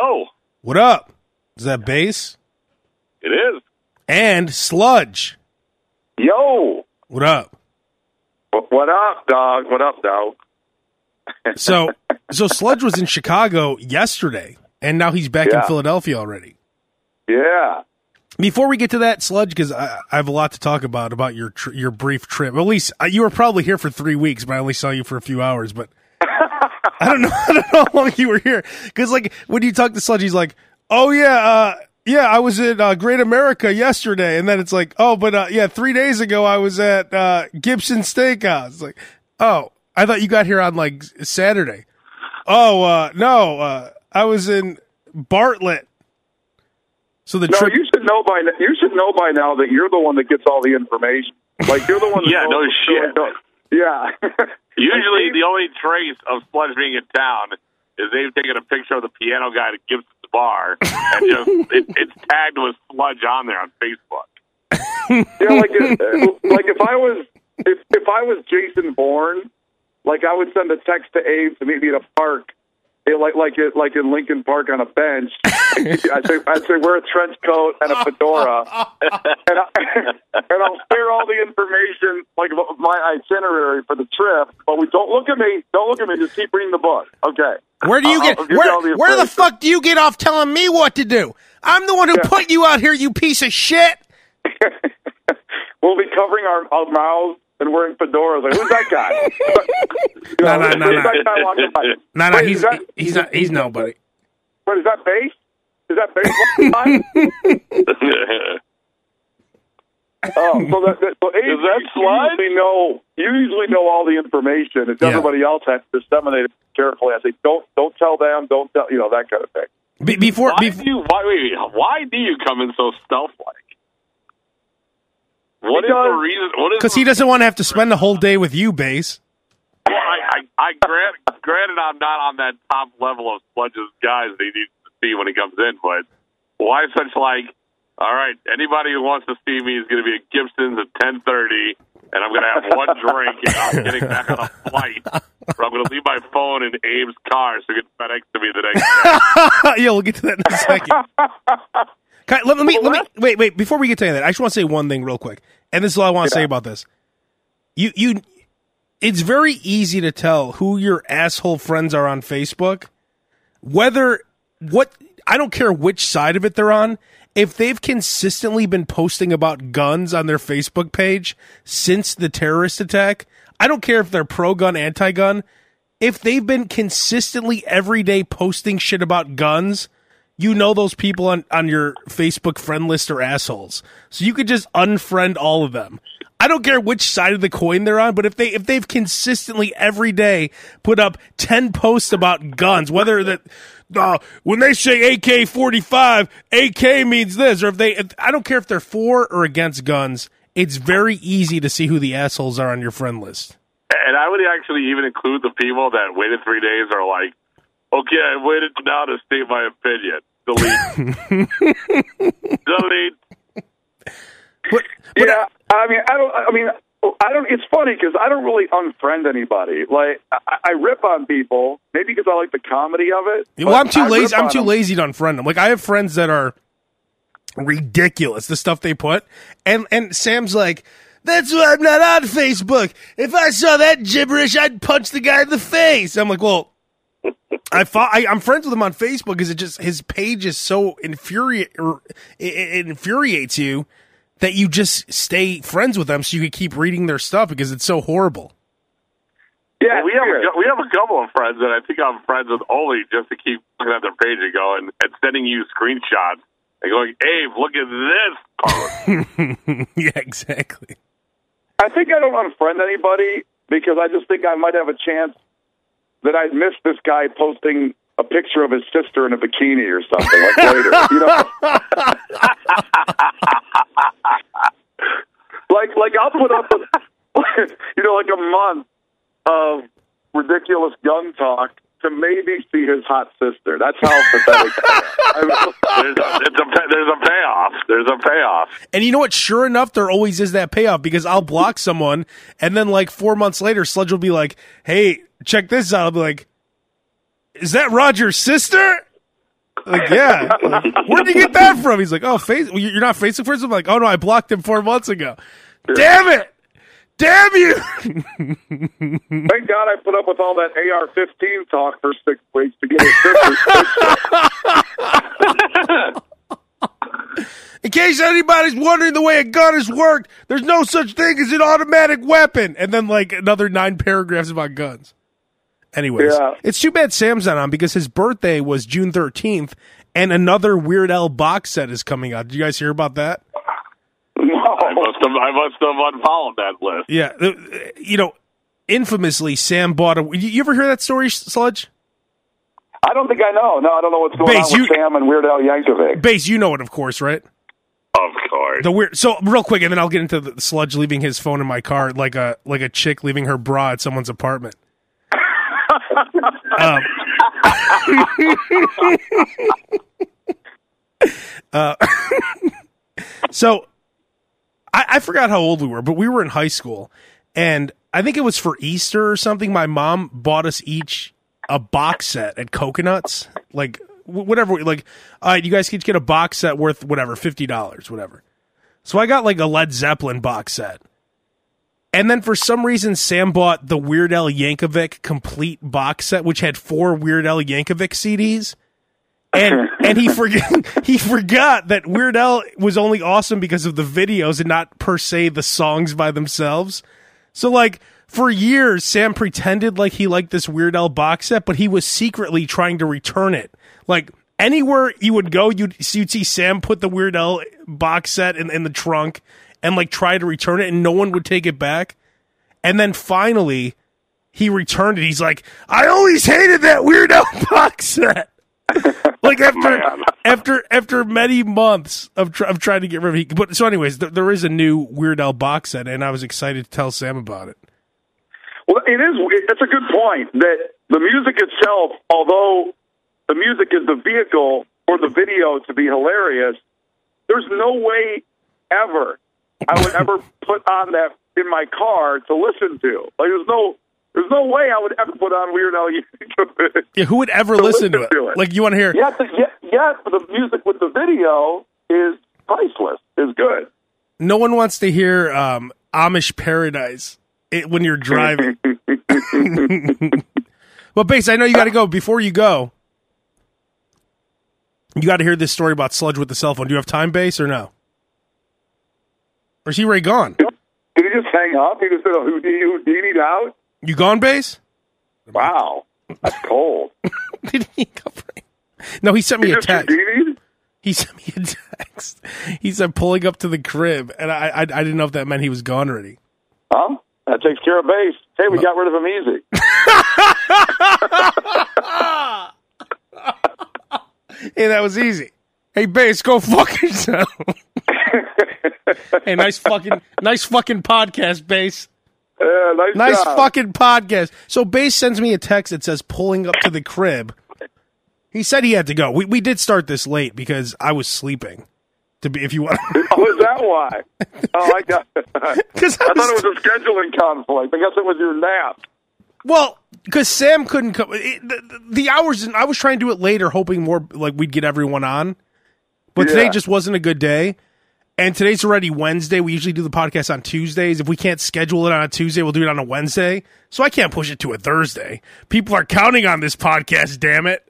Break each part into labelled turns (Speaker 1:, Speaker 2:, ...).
Speaker 1: Yo,
Speaker 2: What up? Is that bass?
Speaker 1: it is.
Speaker 2: And Sludge.
Speaker 3: Yo,
Speaker 2: What up?
Speaker 3: what up, dog? What up, dog?
Speaker 2: So, so Sludge was in Chicago yesterday, and now he's back in Philadelphia already.
Speaker 3: Yeah.
Speaker 2: Before we get to that, Sludge, because I, I have a lot to talk about about your tr- your brief trip. At least uh, you were probably here for three weeks, but I only saw you for a few hours. But I don't know. I don't know how long you were here. Because like when you talk to Sludge, he's like, "Oh yeah, uh, yeah, I was in uh, Great America yesterday," and then it's like, "Oh, but uh, yeah, three days ago I was at uh, Gibson Steakhouse." It's like, "Oh, I thought you got here on like Saturday." Oh uh, no, uh, I was in Bartlett. So the
Speaker 3: No,
Speaker 2: trip.
Speaker 3: you should know by now, you should know by now that you're the one that gets all the information. Like you're the one. That
Speaker 1: Yeah, no
Speaker 3: knows-
Speaker 1: shit.
Speaker 3: Yeah.
Speaker 1: Usually, the only trace of Sludge being in town is they've taken a picture of the piano guy at Gibson's bar and just it, it's tagged with Sludge on there on Facebook.
Speaker 3: yeah, like if, like if I was if if I was Jason Bourne, like I would send a text to Abe to meet me at a park, like like it like in Lincoln Park on a bench. I'd say I'd say wear a trench coat and a fedora, and I, and I'll share all the information like my itinerary for the trip. But we don't look at me. Don't look at me. Just keep reading the book. Okay.
Speaker 2: Where do you
Speaker 3: I'll-
Speaker 2: get where,
Speaker 3: the
Speaker 2: where the fuck do you get off telling me what to do? I'm the one who put you out here, you piece of shit.
Speaker 3: We'll be covering our, our mouths and wearing fedoras. Like, who's that guy? You
Speaker 2: No,
Speaker 3: know,
Speaker 2: no, no,
Speaker 3: who's
Speaker 2: no.
Speaker 3: that guy walking by?
Speaker 2: No, no,
Speaker 3: Wait,
Speaker 2: he's
Speaker 3: that,
Speaker 2: he's not he's nobody.
Speaker 3: What is that bass? Is that bass? walking oh, so that, that so Abe,
Speaker 1: Is that
Speaker 3: you
Speaker 1: Sludge?
Speaker 3: usually know you usually know all the information. It's
Speaker 2: Yeah.
Speaker 3: everybody else has to disseminate it carefully. I say, don't don't tell them, don't tell you know that kind of thing.
Speaker 2: Be, before,
Speaker 1: Why
Speaker 2: bef-
Speaker 1: do you why wait, wait, why do you come in so stealth like? What is the reason? What is
Speaker 2: because he doesn't want to have to spend the whole day with you, Bass.
Speaker 1: Well, I, I, I grant, granted, I'm not on that top level of Sludge's guys that he needs to see when he comes in, but why such like, all right, anybody who wants to see me is going to be at Gibson's at 10:30, and I'm going to have one drink, and I'm getting back on a flight, or I'm going to leave my phone in Abe's car so he can FedEx to me the next day.
Speaker 2: yeah, we'll get to that in a second. I- let, let me let me wait wait before we get to that. I just want to say one thing real quick, and this is all I want to say about this. You you, it's very easy to tell who your asshole friends are on Facebook, whether what I don't care which side of it they're on. If they've consistently been posting about guns on their Facebook page since the terrorist attack, I don't care if they're pro gun, anti gun. If they've been consistently every day posting shit about guns, you know those people on, on your Facebook friend list are assholes. So you could just unfriend all of them. I don't care which side of the coin they're on, but if they if they've consistently every day put up ten posts about guns, whether that uh, when they say AK forty five, AK means this, or if they if, I don't care if they're for or against guns, it's very easy to see who the assholes are on your friend list.
Speaker 1: And I would actually even include the people that waited three days are like, okay, I waited now to state my opinion. Delete. Delete.
Speaker 2: But,
Speaker 3: yeah, I mean, I don't. I mean, I don't. It's funny because I don't really unfriend anybody. Like, I, I rip on people, maybe because I like the comedy of it.
Speaker 2: Well, I'm too
Speaker 3: I
Speaker 2: lazy. I'm too
Speaker 3: them.
Speaker 2: lazy to unfriend them. Like I have friends that are ridiculous. The stuff they put, and and Sam's like, "That's why I'm not on Facebook. If I saw that gibberish, I'd punch the guy in the face." I'm like, well. I, fo- I I'm friends with him on Facebook because it just his page is so infuriate or it, it infuriates you that you just stay friends with them so you can keep reading their stuff because it's so horrible.
Speaker 3: Yeah,
Speaker 1: we have a, we have a couple of friends that I think I'm friends with only just to keep looking at their page and going and sending you screenshots and going, Abe, look at this post.
Speaker 2: yeah, exactly.
Speaker 3: I think I don't unfriend anybody because I just think I might have a chance that I'd miss this guy posting a picture of his sister in a bikini or something like later. You know, like like I'll put up with you know like a month of ridiculous gun talk to maybe see his hot sister. That's how pathetic. I am.
Speaker 1: there's, a, a, there's a payoff. There's a payoff.
Speaker 2: And you know what? Sure enough, there always is that payoff because I'll block someone, and then like four months later, Sludge will be like, "Hey, check this out." I'll be like, "Is that Roger's sister?" Like, yeah. Where'd you get that from? He's like, oh, face. You're not Facebook friends. I'm like, oh no, I blocked him four months ago. Damn it! Damn you!
Speaker 3: Thank God I put up with all that AR-15 talk for six weeks to get it.
Speaker 2: In case anybody's wondering the way a gun is worked, there's no such thing as an automatic weapon. And then like another nine paragraphs about guns. Anyways,
Speaker 3: Yeah.
Speaker 2: it's too bad Sam's not on because his birthday was June 13th and another Weird Al box set is coming out. Did you guys hear about that?
Speaker 1: I
Speaker 3: no.
Speaker 1: must have I must have unfollowed that list.
Speaker 2: Yeah. uh, You know, infamously, Sam bought a. You you ever hear that story, Sludge?
Speaker 3: I don't think I know. No, I don't know what's going
Speaker 2: Bass,
Speaker 3: on with
Speaker 2: you-
Speaker 3: Sam and Weird Al Yankovic.
Speaker 2: Bass, you know it, of course, right?
Speaker 1: Of course.
Speaker 2: The weird. So real quick, and then I'll get into the Sludge leaving his phone in my car, like a like a chick leaving her bra at someone's apartment. Um, uh, so I, I forgot how old we were, but we were in high school, and I think it was for Easter or something. My mom bought us each a box set at Coconuts, like wh- whatever. Like, all right, you guys each get a box set worth whatever, fifty dollars, whatever. So I got like a Led Zeppelin box set. And then for some reason, Sam bought the Weird Al Yankovic complete box set, which had four Weird Al Yankovic CDs. And and he forgot he forgot that Weird Al was only awesome because of the videos and not per se the songs by themselves. So like for years, Sam pretended like he liked this Weird Al box set, but he was secretly trying to return it. Like anywhere you would go, you'd, you'd see Sam put the Weird Al box set in, in the trunk and like try to return it, and no one would take it back. And then finally, he returned it. He's like, I always hated that Weird Al box set. like after after after many months of tr- of trying to get rid of it. But so, anyways, th- there is a new Weird Al box set, and I was excited to tell Sam about it.
Speaker 3: Well, it is. That's a good point that the music itself, although the music is the vehicle for the video to be hilarious, there's no way ever I would ever put on that in my car to listen to. Like, there's no, there's no way I would ever put on Weird Al Yankovic.
Speaker 2: Yeah, who would ever listen to it?
Speaker 3: to it.
Speaker 2: Like you want to hear?
Speaker 3: Yet, yet the music with the video is priceless. Is good.
Speaker 2: No one wants to hear um, Amish Paradise it, when you're driving. well, Bass, I know you got to go. Before you go, you got to hear this story about Sludge with the cell phone. Do you have time, Bass, or no? Or is he already gone?
Speaker 3: Did he just hang up? He just said, "Oh, Houdini, Houdini'd out."
Speaker 2: You gone, Bass?
Speaker 3: Wow, that's cold.
Speaker 2: Did he? No, he sent me
Speaker 3: He
Speaker 2: a text.
Speaker 3: Houdini'd?
Speaker 2: He sent me a text. He said pulling up to the crib, and I, I I didn't know if that meant he was gone already.
Speaker 3: Huh? That takes care of Bass. Hey, we uh, got rid of him easy.
Speaker 2: Hey, that was easy. Hey, Bass, go fuck yourself. Hey, nice fucking, nice fucking podcast, Bass.
Speaker 3: Yeah, nice,
Speaker 2: Nice
Speaker 3: job.
Speaker 2: fucking podcast. So, Bass sends me a text that says pulling up to the crib. He said he had to go. We we did start this late because I was sleeping. To be, if you want,
Speaker 3: Oh, is that why? Oh, I got. I
Speaker 2: because I,
Speaker 3: thought it was a scheduling conflict. I guess it was your nap.
Speaker 2: well, because Sam couldn't come. It, the, the hours, I was trying to do it later, hoping more like we'd get everyone on. But today just wasn't a good day. And today's already Wednesday. We usually do the podcast on Tuesdays. If we can't schedule it on a Tuesday, we'll do it on a Wednesday. So I can't push it to a Thursday. People are counting on this podcast, damn it.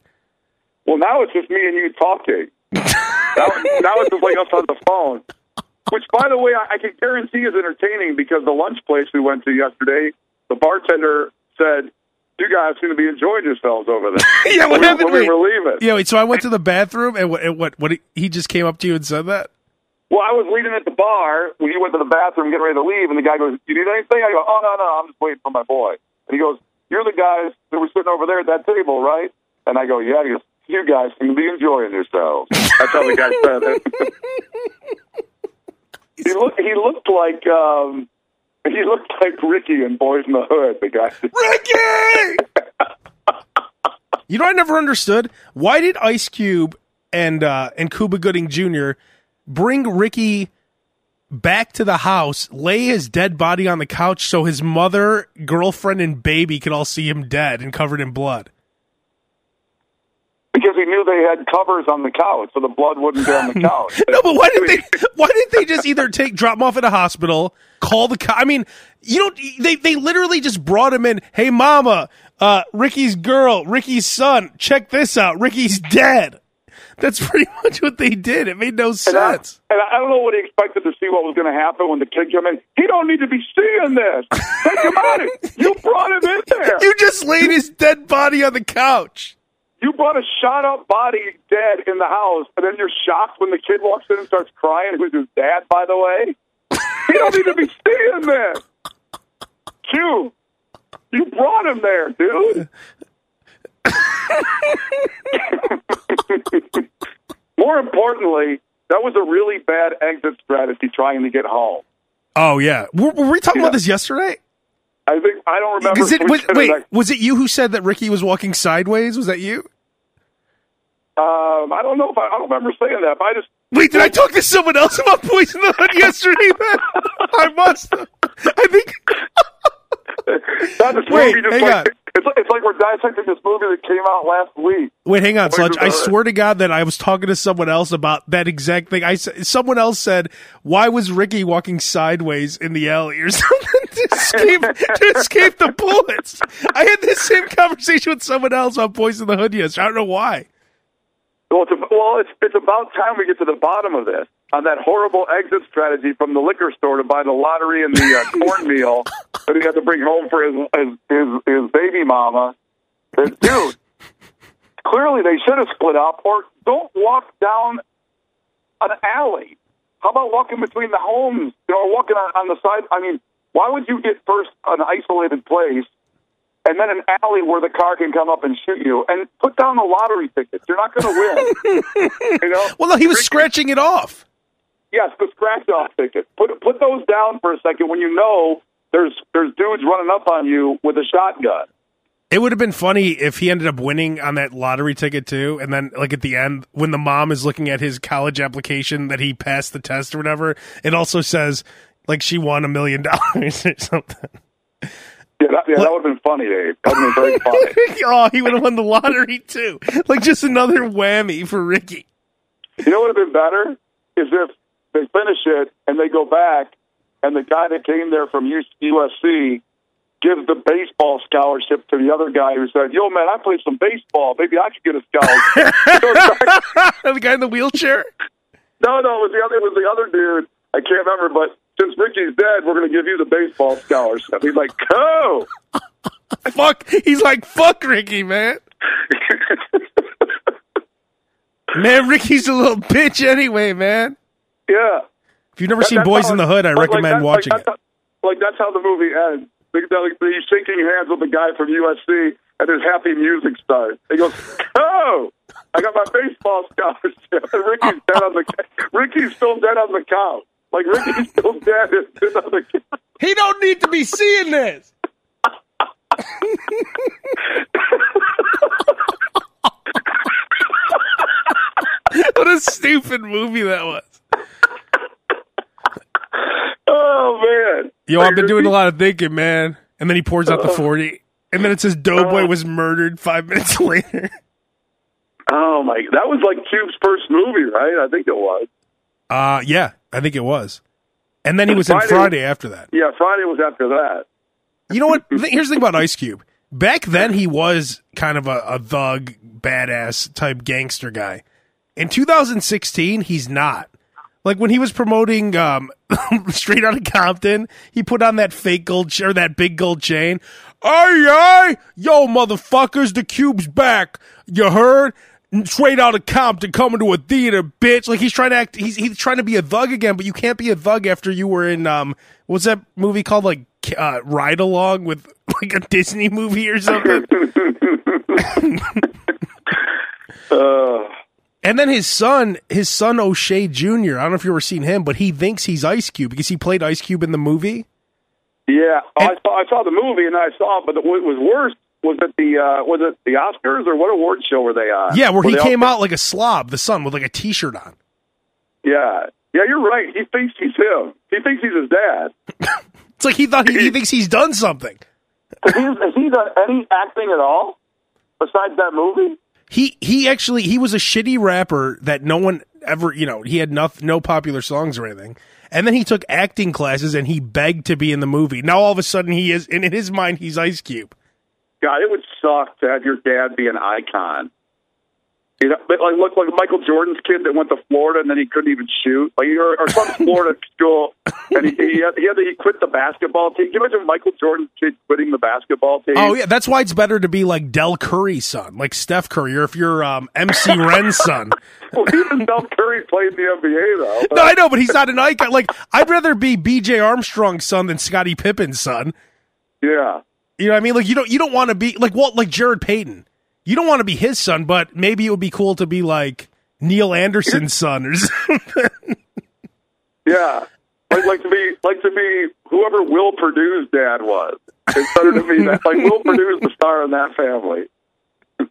Speaker 3: Well, now it's just me and you talking. now, now it's just like us on the phone. Which, by the way, I, I can guarantee is entertaining because the lunch place we went to yesterday, the bartender said, "You guys seem to be enjoying yourselves over there."
Speaker 2: yeah, what
Speaker 3: when,
Speaker 2: happened?
Speaker 3: when we were leaving.
Speaker 2: Yeah, wait, so I went to the bathroom and what, and what, what, he just came up to you and said that?
Speaker 3: Well, I was leaving at the bar when you went to the bathroom, getting ready to leave, and the guy goes, "You need anything?" I go, "Oh no, no, I'm just waiting for my boy." And he goes, "You're the guys that were sitting over there at that table, right?" And I go, "Yeah." He goes, "You guys seem to be enjoying yourselves." That's how the guy said it. he looked. He looked like. um he looked like Ricky in Boys in the Hood. The guy.
Speaker 2: Ricky! you know, I never understood why did Ice Cube and uh, and Cuba Gooding Jr. bring Ricky back to the house, lay his dead body on the couch so his mother, girlfriend, and baby could all see him dead and covered in blood.
Speaker 3: Because he knew they had covers on the couch, so the blood wouldn't get on the couch.
Speaker 2: no, but why did they? Why didn't they just either take drop him off at a hospital, call the? Co- I mean, you don't. They they literally just brought him in. Hey, mama, uh, Ricky's girl, Ricky's son. Check this out. Ricky's dead. That's pretty much what they did. It made no sense.
Speaker 3: And I, and I don't know what he expected to see what was going to happen when the kid came in. He don't need to be seeing this. Think about it. You brought him in there.
Speaker 2: You just laid his dead body on the couch.
Speaker 3: You brought a shot up body dead in the house, and then you're shocked when the kid walks in and starts crying. Was his dad, by the way. He don't need to be seeing this. Q, you brought him there, dude. More importantly, that was a really bad exit strategy trying to get home.
Speaker 2: Oh yeah, were, were we talking
Speaker 3: Yeah.
Speaker 2: about this yesterday?
Speaker 3: I think I don't remember.
Speaker 2: It, was, wait,
Speaker 3: it.
Speaker 2: was it you who said that Ricky was walking sideways? Was that you?
Speaker 3: Um, I don't know if I, I don't remember saying that. But I just
Speaker 2: Wait, did I talk to someone else about Poison the Hood yesterday? Then I must. I think.
Speaker 3: that this
Speaker 2: Wait,
Speaker 3: movie just
Speaker 2: hang
Speaker 3: like
Speaker 2: on.
Speaker 3: it's like, it's like we're dissecting this movie that came out last week.
Speaker 2: Wait, hang on, Sludge. I
Speaker 3: uh,
Speaker 2: swear to God that I was talking to someone else about that exact thing. I someone else said, "Why was Ricky walking sideways in the alley or something to escape to escape the bullets?" I had this same conversation with someone else on Boys in the Hood yesterday. I don't know why.
Speaker 3: Well, it's, well, it's it's about time we get to the bottom of this on that horrible exit strategy from the liquor store to buy the lottery and the uh, cornmeal that he had to bring home for his his his, his baby mama. Uh, Dude, clearly they should have split up, or don't walk down an alley. How about walking between the homes? You know, or walking on, on the side. I mean, why would you get first an isolated place and then an alley where the car can come up and shoot you and put down the lottery tickets? You're not going to win. you know?
Speaker 2: Well, no, he was
Speaker 3: Ricky-
Speaker 2: scratching it off.
Speaker 3: Yes, the scratch off tickets. Put put those down for a second when you know there's there's dudes running up on you with a shotgun.
Speaker 2: It would have been funny if he ended up winning on that lottery ticket too, and then like at the end when the mom is looking at his college application that he passed the test or whatever, it also says like she won a million dollars or something.
Speaker 3: Yeah, that, yeah, that would have been funny, Dave. That would have been very funny.
Speaker 2: oh, he would have won the lottery too. Like just another whammy for Ricky.
Speaker 3: You know what would have been better is if they finish it and they go back, and the guy that came there from USC gives the baseball scholarship to the other guy who said, "Yo, man, I played some baseball. Maybe I could get a scholarship." He goes back-
Speaker 2: the guy in the wheelchair.
Speaker 3: no, no, it was the other. It was the other dude. I can't remember, but since Ricky's dead, we're going to give you the baseball scholarship. He's like, "Oh."
Speaker 2: Fuck. He's like fuck Ricky, man. Man, Ricky's a little bitch anyway, man.
Speaker 3: Yeah.
Speaker 2: If you've never
Speaker 3: That-
Speaker 2: seen Boys
Speaker 3: how
Speaker 2: in the Hood, I
Speaker 3: like- like
Speaker 2: recommend
Speaker 3: that-
Speaker 2: watching
Speaker 3: like
Speaker 2: it.
Speaker 3: that's how- like that's how the movie ends. They- they're- He's shaking hands with the guy from USC, and his happy music starts. He goes, "Oh, I got my baseball scholarship." And Ricky's dead on the Ricky's still dead on the couch. Like Ricky's still dead dead on the couch.
Speaker 2: He don't need to be seeing this. what a stupid movie that was.
Speaker 3: Oh man!
Speaker 2: Yo, I've been doing a lot of thinking, man. And then he pours out the 40. And then it says Doughboy was murdered five minutes later.
Speaker 3: Oh my! That was like Cube's first movie, right? I think it was.
Speaker 2: Uh, yeah, I think it was. And then he was in
Speaker 3: Friday-
Speaker 2: Friday after that.
Speaker 3: Yeah, Friday was after that.
Speaker 2: You know what? Here's the thing about Ice Cube. Back then, he was kind of a, a thug, badass type gangster guy. In 2016, he's not. Like when he was promoting um, Straight Outta Compton, he put on that fake gold ch- or that big gold chain. Aye, aye, yo, motherfuckers, the Cube's back. You heard? Straight out of Compton, coming to a theater, bitch. Like he's trying to act. He's he's trying to be a thug again, but you can't be a thug after you were in um. What's that movie called? Like uh, Ride Along with like a Disney movie or something.
Speaker 3: Uh,
Speaker 2: And then his son, his son O'Shea Jr. I don't know if you ever seen him, but he thinks he's Ice Cube because he played Ice Cube in the movie.
Speaker 3: Yeah, oh,
Speaker 2: And-
Speaker 3: I saw I saw the movie and I saw, it, but what was worse was it the uh, was it the Oscars or what award show were they on?
Speaker 2: Yeah, where he came
Speaker 3: all-
Speaker 2: out like a slob, the son with like a T-shirt on.
Speaker 3: Yeah, yeah, you're right. He thinks he's him. He thinks he's his dad.
Speaker 2: It's like he thought he, he thinks he's done something.
Speaker 3: Has he, has he done any acting at all besides that movie?
Speaker 2: He he actually he was a shitty rapper that no one ever you know he had no no popular songs or anything. And then he took acting classes and he begged to be in the movie. Now all of a sudden he is, and in his mind he's Ice Cube.
Speaker 3: God, it would suck to have your dad be an icon. You know, but like look like Michael Jordan's kid that went to Florida and then he couldn't even shoot. Like or, or some Florida school and he, he, had, he had to he quit the basketball team. Can you imagine Michael Jordan's kid quitting the basketball team?
Speaker 2: Oh yeah, that's why it's better to be like Del Curry's son, like Steph Curry, or if you're um, MC Ren's son.
Speaker 3: well, even Del Curry played in the NBA though.
Speaker 2: No, I know, but he's not an icon. Like I'd rather be B.J. Armstrong's son than Scottie Pippen's son.
Speaker 3: Yeah.
Speaker 2: You know what I mean? Like you don't you don't want to be like Walt like Jarrett Payton. You don't want to be his son, but maybe it would be cool to be like Neil Anderson's son or something.
Speaker 3: Yeah. Like like to be like to be whoever Will Perdue's dad was. It's better to be that like Will Perdue's the star in that family.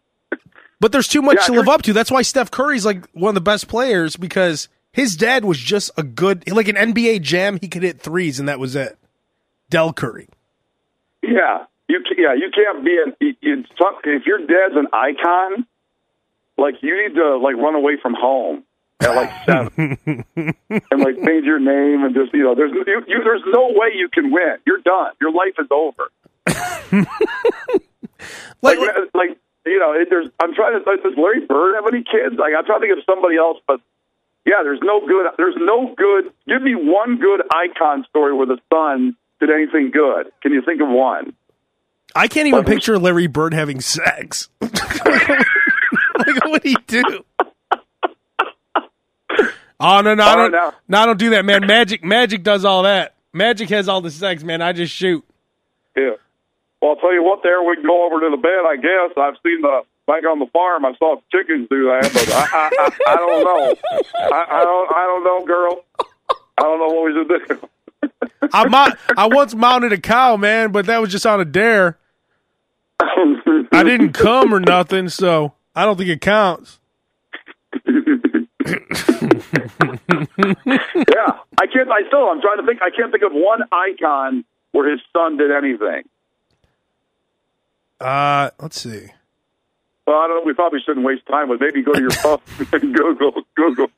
Speaker 2: But there's too much
Speaker 3: Yeah,
Speaker 2: to live up to. That's why Steph Curry's like one of the best players because his dad was just a good like an NBA jam. He could hit threes and that was it. Del Curry.
Speaker 3: Yeah, you yeah you can't be an you- you- if your dad's an icon, like you need to like run away from home at like seven and like change your name and just you know there's you, you, there's no way you can win. You're done. Your life is over.
Speaker 2: Like,
Speaker 3: Like uh, like you know it, there's I'm trying to like, does Larry Bird have any kids? Like I'm trying to think of somebody else, but yeah, there's no good. There's no good. Give me one good icon story where the son did anything good. Can you think of one?
Speaker 2: I can't even picture Larry Bird having sex. like what he do? Oh no no I
Speaker 3: Oh,
Speaker 2: don't
Speaker 3: no.
Speaker 2: no I don't do that man. Magic Magic does all that. Magic has all the sex, man. I just shoot.
Speaker 3: Yeah. Well, I'll tell you what. There, we can go over to the bed. I guess I've seen the back on the farm. I saw chickens do that, but I, I, I, I don't know. I, I don't. I don't know, girl. I don't know what we should do.
Speaker 2: I mo- I once mounted a cow, man, but that was just on a dare. I didn't come or nothing, so I don't think it counts.
Speaker 3: yeah, I can't. I still. I'm trying to think. I can't think of one icon where his son did anything.
Speaker 2: Uh, let's see.
Speaker 3: Well, I don't know. We probably shouldn't waste time, but maybe go to your phone and Google. Google.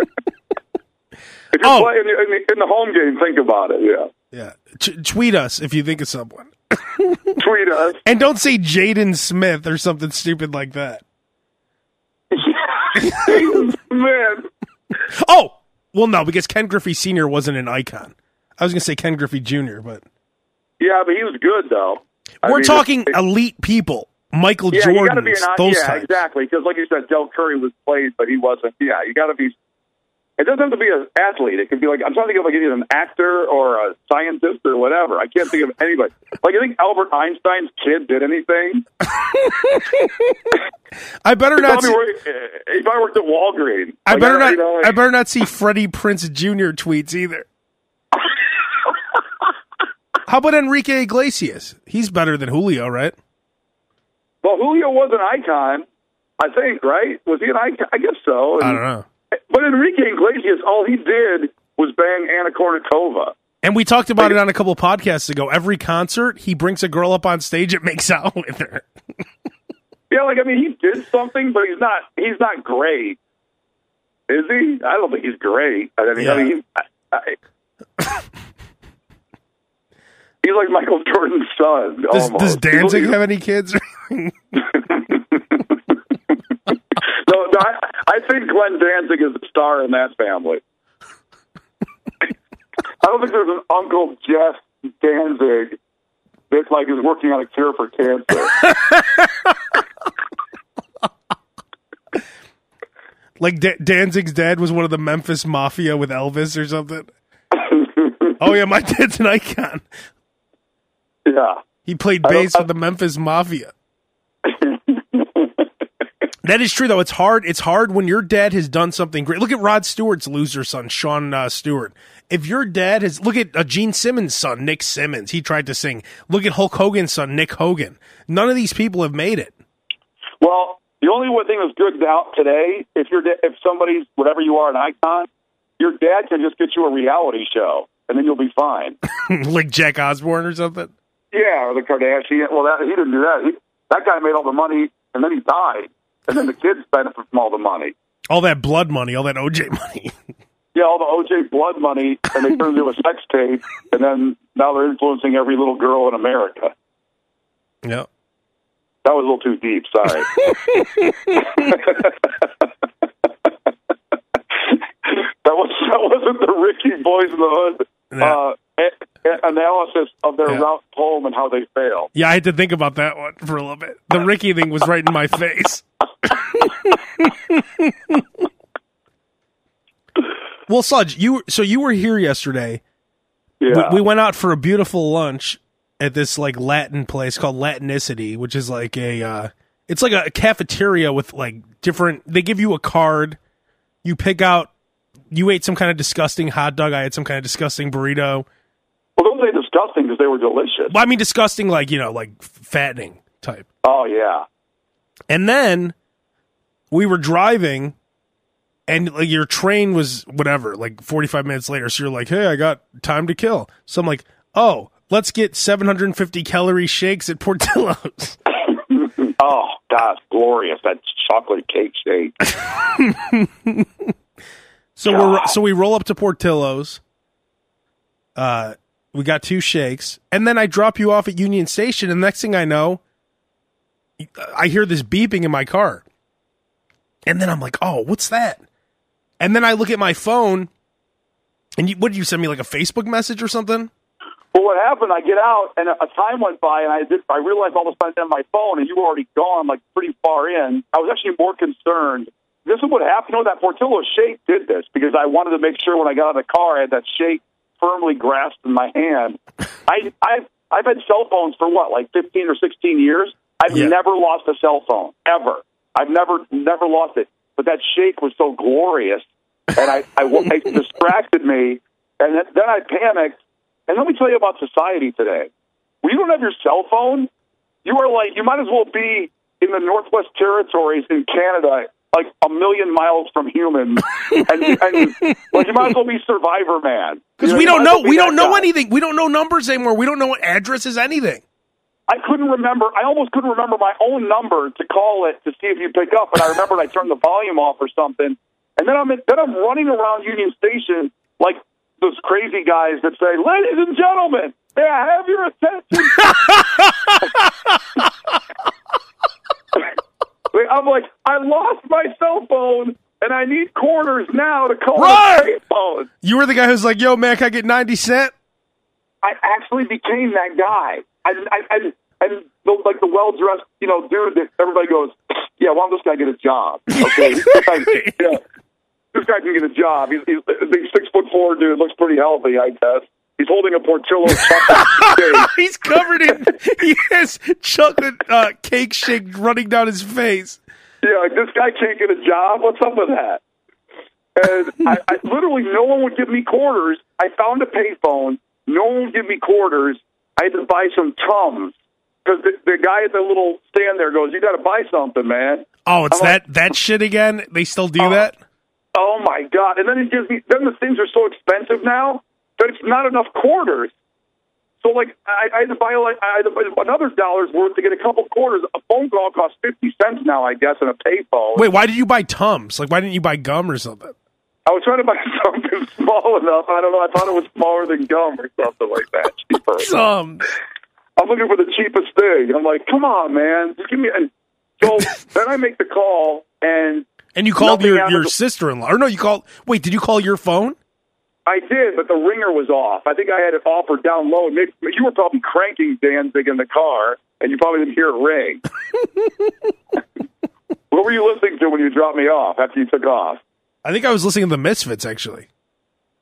Speaker 3: If you're
Speaker 2: Oh.
Speaker 3: playing in the, in, the, home game, think about it. Yeah.
Speaker 2: Yeah, T- tweet us if you think of someone,
Speaker 3: Tweet us.
Speaker 2: and don't say Jaden Smith or something stupid like that.
Speaker 3: Man.
Speaker 2: Oh, well, no, because Ken Griffey Senior wasn't an icon. I was gonna say Ken Griffey Jr., but
Speaker 3: Yeah, but he was good though.
Speaker 2: We're
Speaker 3: mean,
Speaker 2: talking
Speaker 3: it-
Speaker 2: elite people. Michael
Speaker 3: yeah, you got to
Speaker 2: Jordans,
Speaker 3: be an
Speaker 2: those
Speaker 3: yeah,
Speaker 2: types.
Speaker 3: exactly. Because like you said, Del Curry was played, but he wasn't. Yeah, you got to be. It doesn't have to be an athlete. It could be like I'm trying to think of like either an actor or a scientist or whatever. I can't think of anybody. Like you think Albert Einstein's kid did anything?
Speaker 2: I better
Speaker 3: He
Speaker 2: not. See,
Speaker 3: worked, he probably worked at Walgreens.
Speaker 2: I
Speaker 3: Like,
Speaker 2: better
Speaker 3: don't- you know, like-
Speaker 2: I better not see Freddie Prinze Jr. tweets either. How about Enrique Iglesias? He's better than Julio, right?
Speaker 3: Well, Julio was an icon, I think, right? Was he an icon? I guess so.
Speaker 2: I don't know.
Speaker 3: But Enrique Iglesias, all he did was bang Anna Kournikova.
Speaker 2: And we talked about it on a couple podcasts ago. Every concert, he brings a girl up on stage and makes out with her.
Speaker 3: Yeah, like I mean, he did something, but he's not. He's not great, is he? I don't think he's great. I mean,
Speaker 2: Yeah.
Speaker 3: I mean, he, I, I, he's like Michael Jordan's son.
Speaker 2: Does,
Speaker 3: almost.
Speaker 2: does Danzig have any kids?
Speaker 3: I, I think Glenn Danzig is the star in that family. I don't think there's an Uncle Jeff Danzig that like is working on a cure for cancer.
Speaker 2: like Da- Danzig's dad was one of the Memphis Mafia with Elvis or something. Oh yeah, my dad's an icon.
Speaker 3: yeah.
Speaker 2: He played bass with the Memphis Mafia. That is true, though. It's hard. It's hard when your dad has done something great. Look at Rod Stewart's loser son, Sean uh, Stewart. If your dad has, look at uh, Gene Simmons' son, Nick Simmons. He tried to sing. Look at Hulk Hogan's son, Nick Hogan. None of these people have made it.
Speaker 3: Well, the only one thing that's good now today, if you're da- if somebody's whatever you are an icon, your dad can just get you a reality show, and then you'll be fine.
Speaker 2: like Jack Osbourne or something.
Speaker 3: yeah, or the Kardashian. Well, that, he didn't do that. He, that guy made all the money, and then he died. And then the kids benefit from all the money.
Speaker 2: All that blood money, all that OJ money.
Speaker 3: Yeah, all the OJ blood money, and they turn into a sex tape, and then now they're influencing every little girl in America.
Speaker 2: yeah.
Speaker 3: That was a little too deep. Sorry. that was that wasn't the Ricky Boys in the Hood
Speaker 2: Yeah.
Speaker 3: uh, a- a- analysis of their
Speaker 2: Yeah.
Speaker 3: route home and how they failed.
Speaker 2: Yeah, I had to think about that one for a little bit. The Ricky thing was right in my face. well, Sludge, you so you were here yesterday.
Speaker 3: Yeah,
Speaker 2: We, we went out for a beautiful lunch at this like Latin place called Latinicity, which is like a uh, it's like a cafeteria with like different. They give you a card. You pick out. You ate some kind of disgusting hot dog. I had some kind of disgusting burrito.
Speaker 3: well, don't say disgusting because they were delicious.
Speaker 2: Well, I mean disgusting, like you know, like fattening type.
Speaker 3: Oh yeah,
Speaker 2: And then we were driving, and like your train was whatever, like forty five minutes later. So you're like, "Hey, I got time to kill." So I'm like, "Oh, let's get 750 calorie shakes at Portillo's."
Speaker 3: oh gosh, glorious that chocolate cake shake.
Speaker 2: So we're so we roll up to Portillo's. Uh, we got two shakes, and then I drop you off at Union Station, and next thing I know, I hear this beeping in my car, and then I'm like, "Oh, what's that?" And then I look at my phone, and you, what did you send me like a Facebook message or something?
Speaker 3: Well, what happened? I get out, and a time went by, and I did. I realized all of a sudden on my phone, and you were already gone, like pretty far in. I was actually more concerned. This is what happened. You know, that Portillo shake did this because I wanted to make sure when I got out of the car, I had that shake firmly grasped in my hand. I, I've I've had cell phones for what, like fifteen or sixteen years. I've
Speaker 2: Yeah.
Speaker 3: never lost a cell phone ever. I've never never lost it. But that shake was so glorious, and I, I it distracted me, and then, then I panicked. And let me tell you about society today. When you don't have your cell phone, you are like you might as well be in the Northwest Territories in Canada, like a million miles from humans, and, and like you might as well be Survivor Man
Speaker 2: Because
Speaker 3: You
Speaker 2: we don't know, we don't know
Speaker 3: guy.
Speaker 2: anything. We don't know numbers anymore. We don't know what addresses, anything.
Speaker 3: I couldn't remember. I almost couldn't remember my own number to call it to see if you pick up. And I remembered I turned the volume off or something. And then I'm in, then I'm running around Union Station like those crazy guys that say, "Ladies and gentlemen, may I have your attention?" I'm like, I lost my cell phone and I need quarters now to call
Speaker 2: Right.
Speaker 3: the payphone.
Speaker 2: You were the guy who's like, "Yo, man, can I get 90 cent?"
Speaker 3: I actually became that guy. I, I, and and the, like the well dressed, you know, dude that everybody goes, yeah, why don't this guy get a job? Okay, this guy, yeah, this guy can get a job. He's, he's six foot four dude, looks pretty healthy, I guess. He's holding a Portillo chocolate.
Speaker 2: He's covered in. he has chocolate uh, cake shake running down his face.
Speaker 3: Yeah, like this guy can't get a job. What's up with that? And I, I literally, no one would give me quarters. I found a payphone. No one would give me quarters. I had to buy some Tums because the, the guy at the little stand there goes, "You got to buy something, man."
Speaker 2: Oh, it's
Speaker 3: I'm like-
Speaker 2: that that shit again. They still do
Speaker 3: Oh.
Speaker 2: that.
Speaker 3: Oh my god! And then it gives me. Then the things are so expensive now that it's not enough quarters. So like, I, I had to buy like I had to buy another dollar's worth to get a couple quarters. A phone call costs fifty cents now, I guess, in a payphone.
Speaker 2: Wait, why did you buy Tums? Like, why didn't you buy gum or something?
Speaker 3: I was trying to buy something small enough. I don't know. I thought it was smaller than gum or something like that. Cheaper. I'm looking for the cheapest thing. I'm like, come on, man, just give me. And so then I make the call, and
Speaker 2: And you called your, your
Speaker 3: the-
Speaker 2: sister in law. Or no, you called. Wait, did you call your phone?
Speaker 3: I did, but the ringer was off. I think I had it off or down low. Maybe, you were probably cranking Danzig in the car, and you probably didn't hear it ring. what were you listening to when you dropped me off after you took off?
Speaker 2: I think I was listening to the Misfits actually.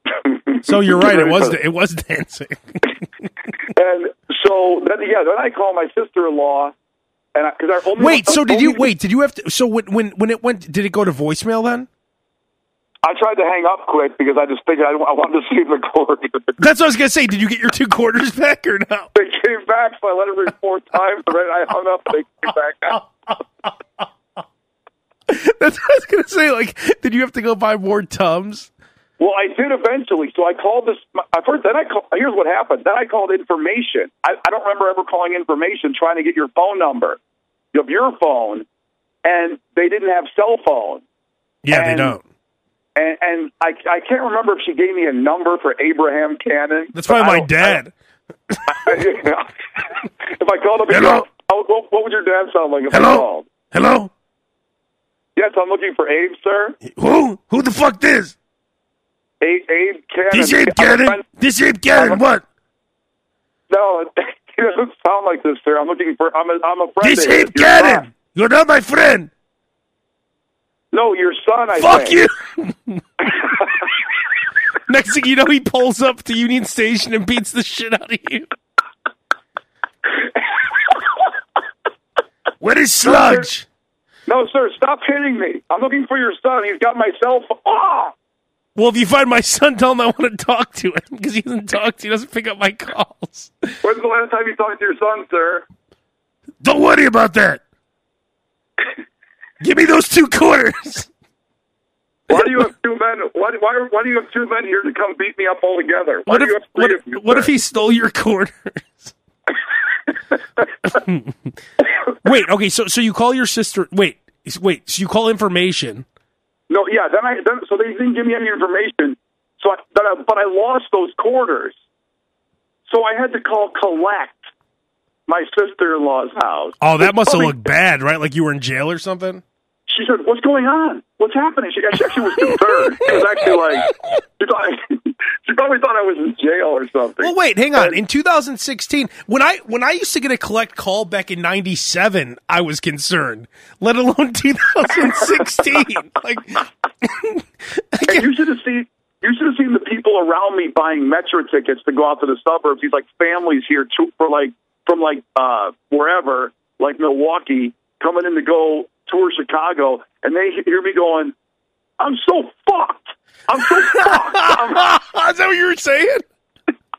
Speaker 2: So you're right. It was it was Danzig.
Speaker 3: And so then, yeah, then I called my sister-in-law, and because I only
Speaker 2: wait. So did you wait? Did you have to? So when when when it went? Did it go to voicemail then?
Speaker 3: I tried to hang up quick because I just figured I, I wanted to see the cord.
Speaker 2: That's what I was gonna say. Did you get your two quarters back or no?
Speaker 3: they came back, so I let it ring four times, and I hung up, and they came back.
Speaker 2: That's what I was gonna say. Like, did you have to go buy more Tums?
Speaker 3: Well, I did eventually. So I called this. I first, then I call, here's what happened. Then I called information. I, I don't remember ever calling information trying to get your phone number of your phone, and they didn't have cell phones.
Speaker 2: Yeah, they don't.
Speaker 3: And, and I, I can't remember if she gave me a number for Abraham Kanan.
Speaker 2: That's probably my dad.
Speaker 3: I- if I called up,
Speaker 2: Hello?
Speaker 3: what, what would your dad sound like if I
Speaker 2: Hello?
Speaker 3: called?
Speaker 2: Hello?
Speaker 3: Yes, I'm looking for Abe, sir.
Speaker 2: Who? Who the fuck this?
Speaker 3: Abe, Abe Kanan.
Speaker 2: This Abe
Speaker 3: Kanan?
Speaker 2: This Abe Kanan, what?
Speaker 3: No, he doesn't sound like this, sir. I'm looking for. I'm a. I'm a friend.
Speaker 2: This. Abe. Kanan! You're not my friend!
Speaker 3: No, your son. I
Speaker 2: Fuck
Speaker 3: think.
Speaker 2: you! Next thing you know, he pulls up to Union Station and beats the shit out of you. Where is Sludge?
Speaker 3: No, sir. Stop hitting me. I'm looking for your son. He's got my cell phone. Ah!
Speaker 2: Well, if you find my son, tell him I want to talk to him because he doesn't talk to. He doesn't pick up my calls.
Speaker 3: When's the last time you talked to your son, sir?
Speaker 2: Don't worry about that. Give me those two quarters.
Speaker 3: Why do you have two men? Why, why, why do you have two men here to come beat me up all together? Why
Speaker 2: What if
Speaker 3: you have three
Speaker 2: what,
Speaker 3: of
Speaker 2: what if he stole your quarters? wait, okay, so so you call your sister. Wait, wait, so you call information.
Speaker 3: No, yeah. Then I then so they didn't give me any information. So I, but I, but I lost those quarters. So I had to call collect my sister in law's house.
Speaker 2: Oh, that must have looked bad, right? Like you were in jail or something.
Speaker 3: She said, "What's going on? What's happening?" She, she actually was concerned. She was actually like, she, thought, she probably thought I was in jail or something.
Speaker 2: Well, wait, hang on. In 2016, when I when I used to get a collect call back in '97, I was concerned. Let alone 2016. like,
Speaker 3: And you should have seen. You should have seen the people around me buying metro tickets to go out to the suburbs. These like families here too, for like from like uh wherever, like Milwaukee, coming in to go tour Chicago, and they hear me going, "I'm so fucked. I'm so fucked." I'm,
Speaker 2: is that what you were saying?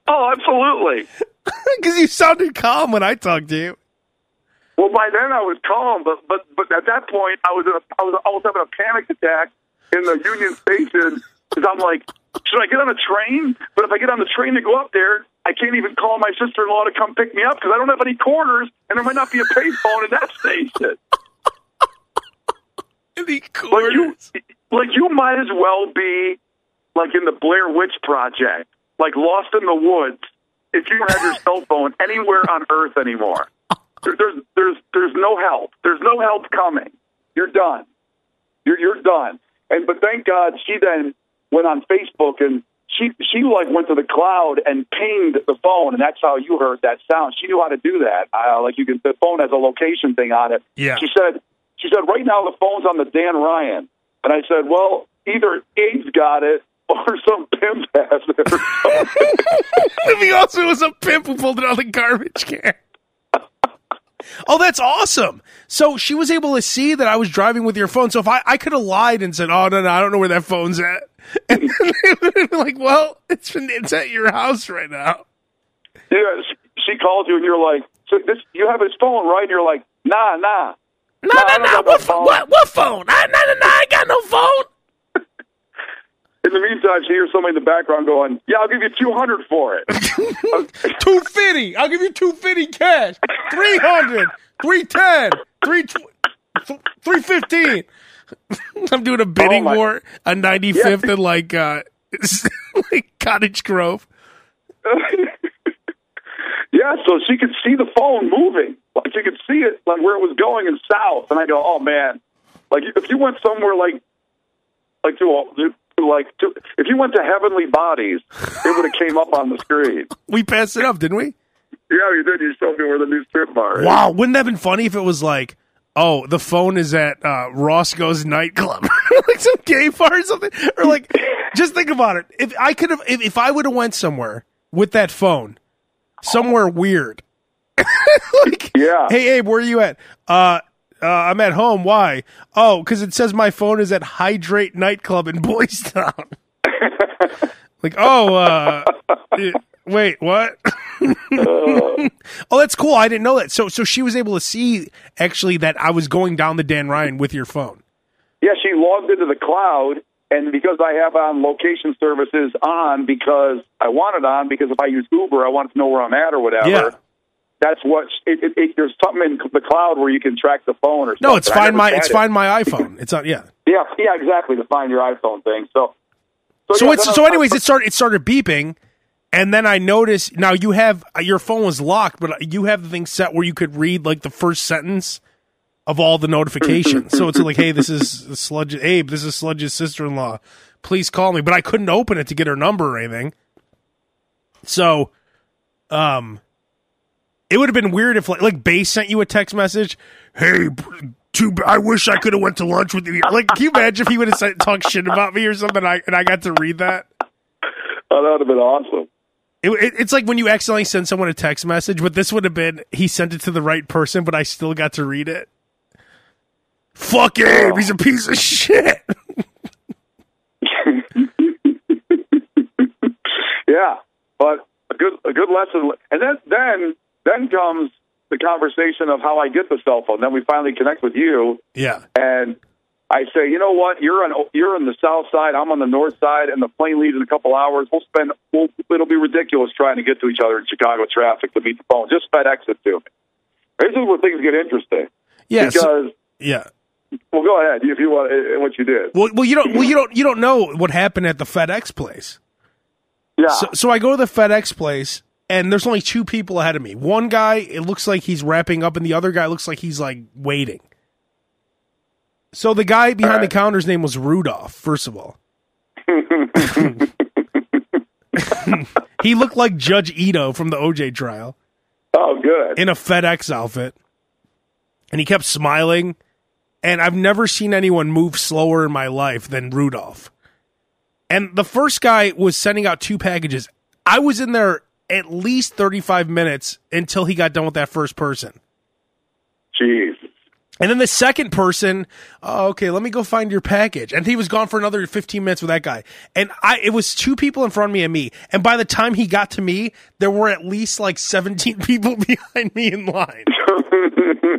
Speaker 3: oh, absolutely.
Speaker 2: Because you sounded calm when I talked to you.
Speaker 3: Well, by then I was calm, but but but at that point I was in a, I was I was having a panic attack in the Union Station because I'm like, should I get on a train? But if I get on the train to go up there, I can't even call my sister-in-law to come pick me up because I don't have any quarters, and there might not be a payphone in that station.
Speaker 2: In the
Speaker 3: Like you, like you might as well be like in the Blair Witch Project, like lost in the woods. If you have your cell phone anywhere on Earth anymore, there, there's there's there's no help. There's no help coming. You're done. You're you're done. And but thank God she then went on Facebook and she she like went to the cloud and pinged the phone and that's how you heard that sound. She knew how to do that. Uh, like you can the phone has a location thing on it.
Speaker 2: Yeah.
Speaker 3: She said she said right now the phone's on the Dan Ryan. And I said, well, either Abe's got it or some pimp has it. something.
Speaker 2: If he also was a pimp who pulled it out of the garbage can. Oh, that's awesome. So she was able to see that I was driving with your phone. So if I, I could have lied and said, oh, no, no, I don't know where that phone's at. And they would have been like, well, it's, it's at your house right now.
Speaker 3: yeah, she, she called you and you're like, so this you have his phone, right? And you're like, nah, nah.
Speaker 2: No,
Speaker 3: No,
Speaker 2: no, no. What,
Speaker 3: phone.
Speaker 2: what, what phone? I, no, no, no. I ain't got no phone.
Speaker 3: In the meantime, she hears somebody in the background going, "Yeah, I'll give you two hundred for it."
Speaker 2: 250. I'll give you 250 cash. 300, 310, Three 315. I'm doing a bidding
Speaker 3: Oh,
Speaker 2: war on 95th and like, uh, like Cottage Grove.
Speaker 3: Yeah, so she could see the phone moving, like she could see it, like where it was going in south. And I go, "Oh man, like if you went somewhere like, like to, to like to, if you went to Heavenly Bodies, it would have came up on the screen."
Speaker 2: We passed it up, didn't we?
Speaker 3: Yeah, you did. You showed me where the new strip bar is.
Speaker 2: Wow. Wouldn't that have been funny if it was like, oh, the phone is at uh, Roscoe's nightclub, like some gay bar or something, or like, just think about it. If I could have, if, if I would have went somewhere with that phone, somewhere weird, like,
Speaker 3: Yeah.
Speaker 2: hey Abe, where are you at? Uh, uh, I'm at home. Why? Oh, because it says my phone is at Hydrate nightclub in Boys Town. like, oh, uh, wait, what? oh, that's cool. I didn't know that. So, so she was able to see actually that I was going down the Dan Ryan with your phone.
Speaker 3: Yeah, she logged into the cloud, and because I have on location services on because I want it on because if I use Uber, I want to know where I'm at or whatever.
Speaker 2: Yeah.
Speaker 3: that's what it, it, it, there's something in the cloud where you can track the phone or something.
Speaker 2: No, it's find my it's
Speaker 3: it.
Speaker 2: find my iPhone. It's on yeah.
Speaker 3: Yeah, yeah, exactly. To find your iPhone thing. So,
Speaker 2: So
Speaker 3: yeah,
Speaker 2: it's so anyways it started it started beeping and then I noticed now you have your phone was locked but you have the thing set where you could read like the first sentence of all the notifications. so it's like hey this is Sludge Abe this is Sludge's sister-in-law. Please call me but I couldn't open it to get her number or anything. So um it would have been weird if like like Bass sent you a text message, "Hey, too I wish I could have went to lunch with you." Like, can you imagine if he would have said, talked shit about me or something? And I and I got to read that.
Speaker 3: Oh, that would have been awesome.
Speaker 2: It, it, it's like when you accidentally send someone a text message, but this would have been he sent it to the right person, but I still got to read it. Fuck Abe, oh. he's a piece of shit.
Speaker 3: Yeah, but a good a good lesson. And then then then comes the conversation of how I get the cell phone. Then we finally connect with you,
Speaker 2: yeah,
Speaker 3: and I say, you know what? You're on you're on the south side. I'm on the north side, and the plane leaves in a couple hours. We'll spend. We'll, it'll be ridiculous trying to get to each other in Chicago traffic to meet the phone. Just FedEx it to me. This is where things get interesting.
Speaker 2: yeah, so- yeah.
Speaker 3: Well, go ahead if you want uh, what you did.
Speaker 2: Well, well, you don't, well, you don't, you don't know what happened at the FedEx place.
Speaker 3: Yeah.
Speaker 2: So, so I go to the FedEx place, and there's only two people ahead of me. One guy, it looks like he's wrapping up, and the other guy looks like he's like waiting. So the guy behind
Speaker 3: Alright.
Speaker 2: the counter's name was Rudolph. First of all, he looked like Judge Ito from the OJ trial
Speaker 3: oh, good.
Speaker 2: in a FedEx outfit, and he kept smiling. And I've never seen anyone move slower in my life than Rudolph. And the first guy was sending out two packages. I was in there at least 35 minutes until he got done with that first person.
Speaker 3: Jeez.
Speaker 2: And then the second person, oh, okay, let me go find your package. And he was gone for another 15 minutes with that guy. And I, it was two people in front of me and me. And by the time he got to me, there were at least like 17 people behind me in line.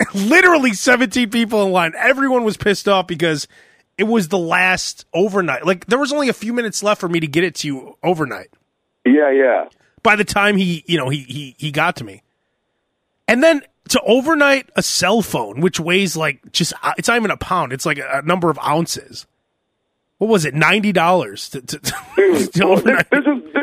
Speaker 2: Literally 17 people in line. Everyone was pissed off because it was the last overnight. Like there was only a few minutes left for me to get it to you overnight
Speaker 3: yeah, yeah.
Speaker 2: by the time he you know he he he got to me and then to overnight a cell phone which weighs like just uh, it's not even a pound it's like a, a number of ounces what was it ninety dollars to, to, to,
Speaker 3: Dude,
Speaker 2: to
Speaker 3: well,
Speaker 2: overnight
Speaker 3: this, this is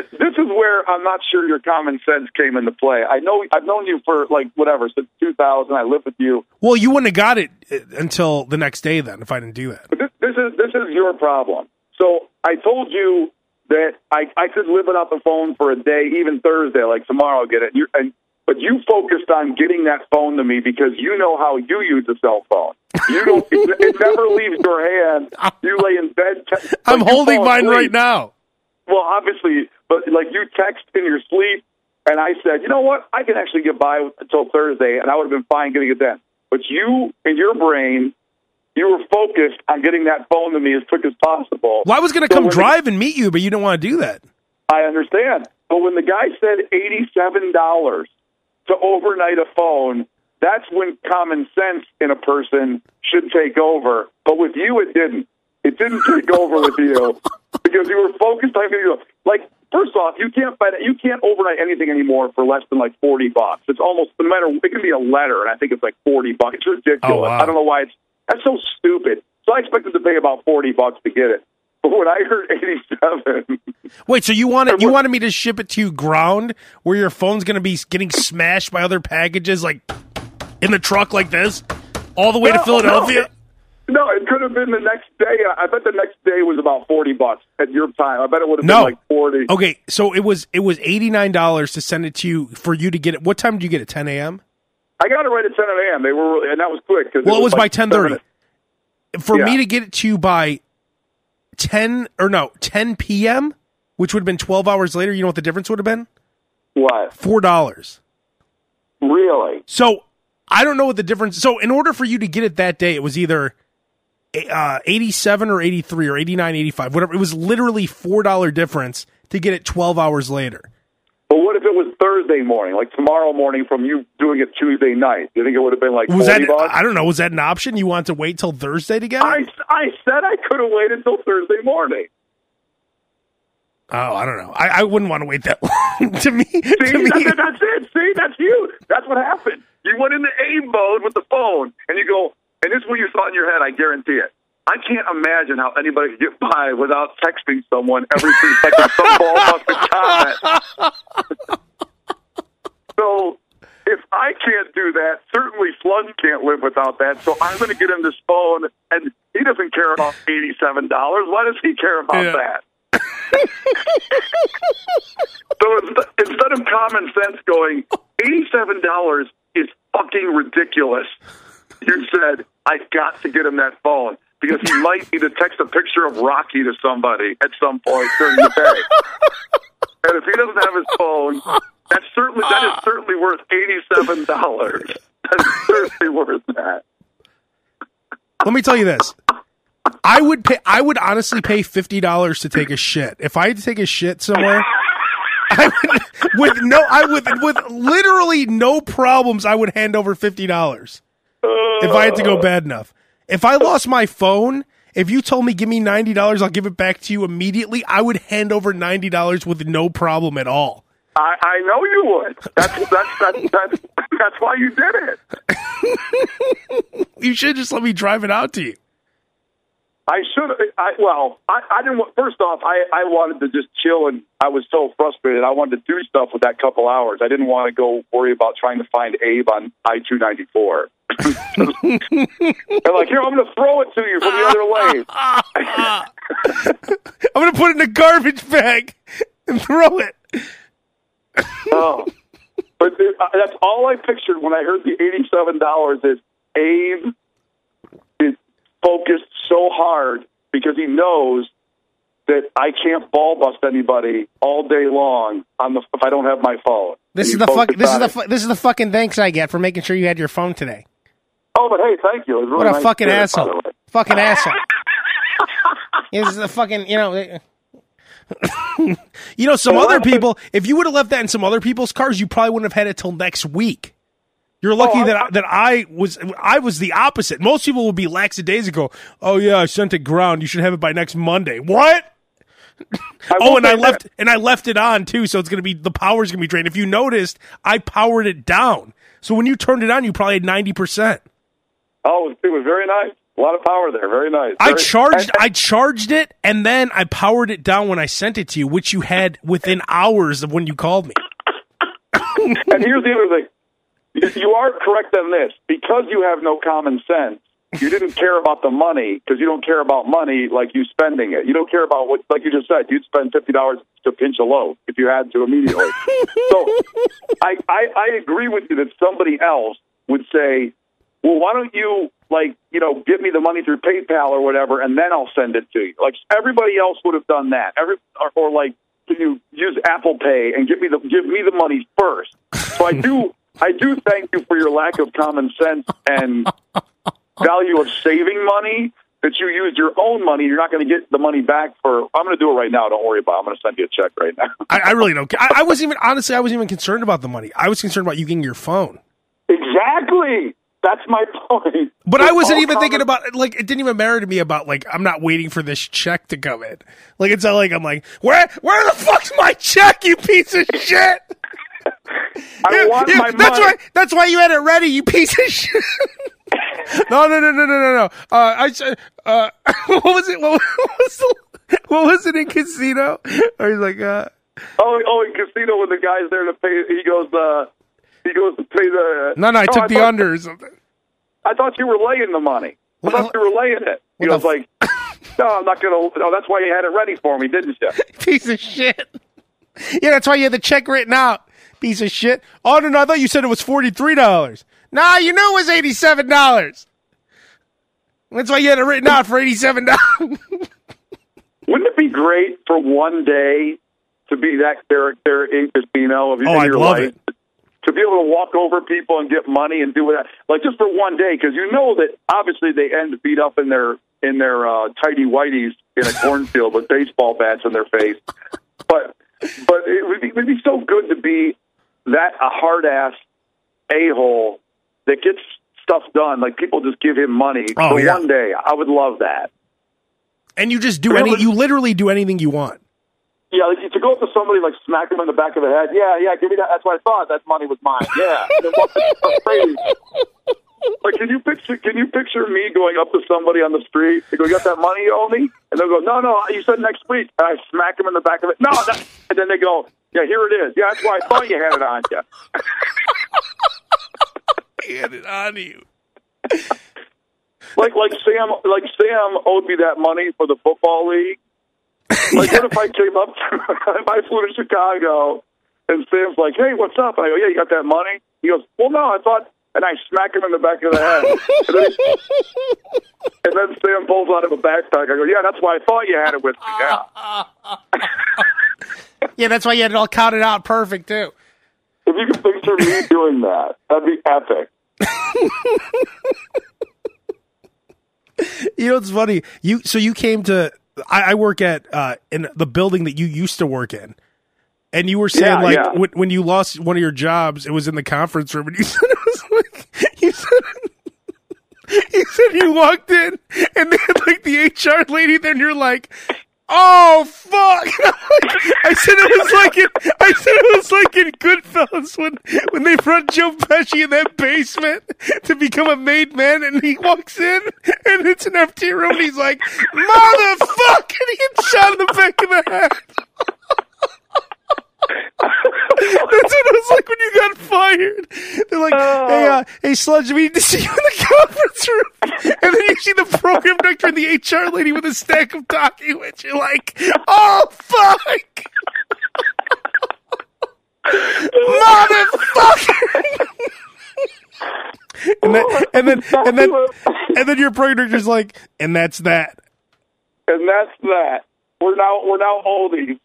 Speaker 3: where I'm not sure your common sense came into play. I know I've known you for like whatever since 2000. I lived with you.
Speaker 2: well you wouldn't have got it uh, until the next day then if i didn't do that
Speaker 3: But this, this is this is your problem. So I told you that I I could live without the phone for a day, even Thursday, like tomorrow. I'll get it. You and but you focused on getting that phone to me because you know how you use a cell phone. You don't. it, it never leaves your hand. You lay in bed.
Speaker 2: i'm holding mine
Speaker 3: asleep.
Speaker 2: right now
Speaker 3: Well, obviously, but like you text in your sleep, and I said, you know what? I can actually get by until Thursday, and I would have been fine getting it then. But you, in your brain, you were focused on getting that phone to me as quick as possible.
Speaker 2: well i was going to
Speaker 3: So
Speaker 2: come
Speaker 3: when the-
Speaker 2: drive and meet you but you didn't want to do that
Speaker 3: I understand. But when the guy said eighty-seven dollars to overnight a phone, that's when common sense in a person should take over. But with you, it didn't. It didn't take over with you because you were focused on you. Like, first off, you can't find you can't overnight anything anymore for less than like forty bucks. It's almost no matter. It can be a letter, and I think it's like forty bucks. It's ridiculous.
Speaker 2: Oh, wow.
Speaker 3: I don't know why it's that's so stupid. So I expected to pay about forty bucks to get it. But when I heard eighty-seven.
Speaker 2: wait so you wanted you wanted me to ship it to you ground where your phone's going to be getting smashed by other packages like in the truck like this all the way to philadelphia
Speaker 3: No, no, it could have been the next day. I bet the next day was about forty bucks at your time. I bet it would have
Speaker 2: No.
Speaker 3: been like forty.
Speaker 2: Okay, so it was it was eighty nine dollars to send it to you for you to get it. What time did you get it? Ten a.m.
Speaker 3: I got it right at ten a.m. They were, and that was quick. Cause
Speaker 2: Well, it was by
Speaker 3: like
Speaker 2: ten thirty. For
Speaker 3: Yeah.
Speaker 2: me to get it to you by ten or no ten p.m., which would have been twelve hours later. You know what the difference would have been?
Speaker 3: What?
Speaker 2: Four dollars.
Speaker 3: Really?
Speaker 2: So I don't know what the difference. So in order for you to get it that day, it was either uh, eighty seven or eighty three or eighty nine, eighty five, whatever. It was literally four dollar difference to get it twelve hours later.
Speaker 3: But what if it was Thursday morning, like tomorrow morning, from you doing it Tuesday night? Do you think it would have been like
Speaker 2: Was that
Speaker 3: bucks?
Speaker 2: I don't know. Was that an option? You wanted to wait till Thursday to get it?
Speaker 3: I I said I could have waited until Thursday morning.
Speaker 2: Oh, I don't know. I, I wouldn't want to wait that long. to me,
Speaker 3: See,
Speaker 2: to me,
Speaker 3: that's, that's it. See, that's you. That's what happened. You went into aim mode with the phone, and you go, and this is what you thought in your head. I guarantee it. I can't imagine how anybody could get by without texting someone every three seconds some ball comment. so if I can't do that, certainly Sludge can't live without that. So I'm going to get him this phone, and he doesn't care about eighty-seven dollars. Why does he care about
Speaker 2: Yeah.
Speaker 3: that? so inst- instead of common sense going, eighty-seven dollars is fucking ridiculous. You said I got to get him that phone because he might need to text a picture of Rocky to somebody at some point during the day. And if he doesn't have his phone, that's certainly that is certainly worth eighty-seven dollars. That's certainly worth that.
Speaker 2: let me tell you this. I would pay. I would honestly pay fifty dollars to take a shit. If I had to take a shit somewhere, I would with no. I would with literally no problems. I would hand over fifty dollars if I had to go uh. bad enough. If I lost my phone, if you told me give me ninety dollars, I'll give it back to you immediately. I would hand over ninety dollars with no problem at all.
Speaker 3: I, I know you would. That's that's that's that's, that's why you did it.
Speaker 2: You should just let me drive it out to you.
Speaker 3: I should. I well, I, I didn't. want- First off, I I wanted to just chill, and I was so frustrated. I wanted to do stuff with that couple hours. I didn't want to go worry about trying to find Abe on I two ninety four. They're like, here, I'm going to throw it to you from the other way.
Speaker 2: I'm gonna put it in a garbage bag and throw it.
Speaker 3: Oh. But uh, that's all I pictured when I heard the eighty-seven dollars. Is Abe focused so hard because he knows that I can't ball bust anybody all day long on the if I don't have my phone.
Speaker 2: This is the fuck. This is the fu- this is the fucking thanks I get for making sure you had your phone today.
Speaker 3: Oh, but hey, thank you. Really
Speaker 2: What a
Speaker 3: nice
Speaker 2: fucking
Speaker 3: by
Speaker 2: asshole! Fucking asshole! this is the fucking you know. you know, some other people. If you would have left that in some other people's cars, you probably wouldn't have had it till next week. You're oh, lucky
Speaker 3: Oh,
Speaker 2: that I, that I was I was the opposite. Most people would be lackadaisical. Oh yeah, I sent it ground. You should have it by next Monday. What? Oh, and I
Speaker 3: say
Speaker 2: left and I left it on too, so it's gonna be the power's gonna be drained. If you noticed, I powered it down. So when you turned it on, you probably had ninety percent.
Speaker 3: Oh, it was very nice. A lot of power there. Very nice.
Speaker 2: I charged I charged it and then I powered it down when I sent it to you, which you had within hours of when you called me.
Speaker 3: And here's the other thing. You- are correct on this. Because you have no common sense, you didn't care about the money because you don't care about money like you spending it. You don't care about what, like you just said, you'd spend $50 to pinch a loaf if you had to immediately. so I, I, I agree with you that somebody else would say, well, why don't you, like, you know, get me the money through PayPal or whatever, and then I'll send it to you. Like, everybody else would have done that. Every, or, or like, can you use Apple Pay and give me the give me the money first? So I do I do thank you for your lack of common sense and value of saving money. That you used your own money, you're not going to get the money back for. I'm going to do it right now. Don't worry about. it. I'm going to send you a check right now.
Speaker 2: I, I really don't care. I, I wasn't even honestly I wasn't even concerned about the money. I was concerned about you getting your phone.
Speaker 3: exactly. That's my point.
Speaker 2: But I wasn't even thinking
Speaker 3: common-
Speaker 2: about like it didn't even matter to me about like I'm not waiting for this check to come in. Like it's not like I'm like where where the fuck's my check, you piece of shit?
Speaker 3: I want
Speaker 2: Yeah,
Speaker 3: my
Speaker 2: that's
Speaker 3: money.
Speaker 2: why that's why you had it ready, you piece of shit. no, no, no, no, no, no, no. Uh, I uh, what was it? What was, the, what was it in casino? Or he's like, uh,
Speaker 3: Oh, oh, in casino when the guy's there to pay, he goes, uh, he goes to pay the.
Speaker 2: no, no, I took the
Speaker 3: thought-
Speaker 2: under or something.
Speaker 3: I thought you were laying the money. I thought you were laying it. He
Speaker 2: what
Speaker 3: was
Speaker 2: the
Speaker 3: like, "No, I'm not gonna." No, that's why you had it ready for me, didn't you?
Speaker 2: Piece of shit. Yeah, that's why you had the check written out. Piece of shit. Oh no, no, I thought you said it was forty three dollars. Nah, you knew it was eighty seven dollars. That's why you had it written out for eighty seven dollars.
Speaker 3: Wouldn't it be great for one day to be that character in casino of
Speaker 2: Oh,
Speaker 3: in your life?
Speaker 2: it.
Speaker 3: To be able to walk over people and get money and do that, like just for one day, because you know that obviously they end beat up in their in their uh, tidy whities in a cornfield with baseball bats in their face. But but it would be, it would be so good to be that a hard ass a hole that gets stuff done. Like people just give him money
Speaker 2: Oh,
Speaker 3: for
Speaker 2: yeah.
Speaker 3: one day. I would love that.
Speaker 2: and you just do any. You literally do anything you want.
Speaker 3: yeah, like to go up to somebody like smack them in the back of the head. Yeah, yeah, give me that. That's what I thought. That money was mine. Yeah, And then walk- that's crazy. Like, can you picture? Can you picture me going up to somebody on the street? They go, "You got that money you owe me?" And they'll go, "No, no, you said next week." And I smack them in the back of it. No, that, and then they go, "Yeah, here it is. Yeah, that's why I thought you had it on you."
Speaker 2: Had it on you.
Speaker 3: Like, like Sam, like Sam owed me that money for the football league. Like, what if I came up? if I flew to Chicago, and Sam's like, "Hey, what's up?" And I go, "Yeah, you got that money?" He goes, "Well, no, I thought." And I smack him in the back of the head. and, then, and then Sam pulls out of a backpack. I go, "Yeah, that's why I thought you had it with me." Yeah.
Speaker 2: Yeah, that's why you had it all counted out perfect too.
Speaker 3: If you can picture me doing that, that'd be epic.
Speaker 2: You know, it's funny. You so you came to. I, I work at uh, in the building that you used to work in, and you were saying
Speaker 3: Yeah,
Speaker 2: like
Speaker 3: yeah.
Speaker 2: When, when you lost one of your jobs, it was in the conference room, and you said it was like you said. You said you walked in and they had like the HR lady there, and you're like, "Oh fuck!" I said it was like in, I said it was like in Goodfellas when when they front Joe Pesci in that basement to become a made man, and he walks in and it's an empty room, and he's like, "Motherfucker!" and he gets shot in the back of the head. That's what it was like when you got fired. They're like, "Hey, uh, hey, Sludge, we need to see you in the conference room." And then you see the program director and the HR lady with a stack of documents. You're like, "Oh fuck, motherfucker!" and then, and then, and then, and then your program director's like, "And that's that."
Speaker 3: and that's that. We're now we're now oldies.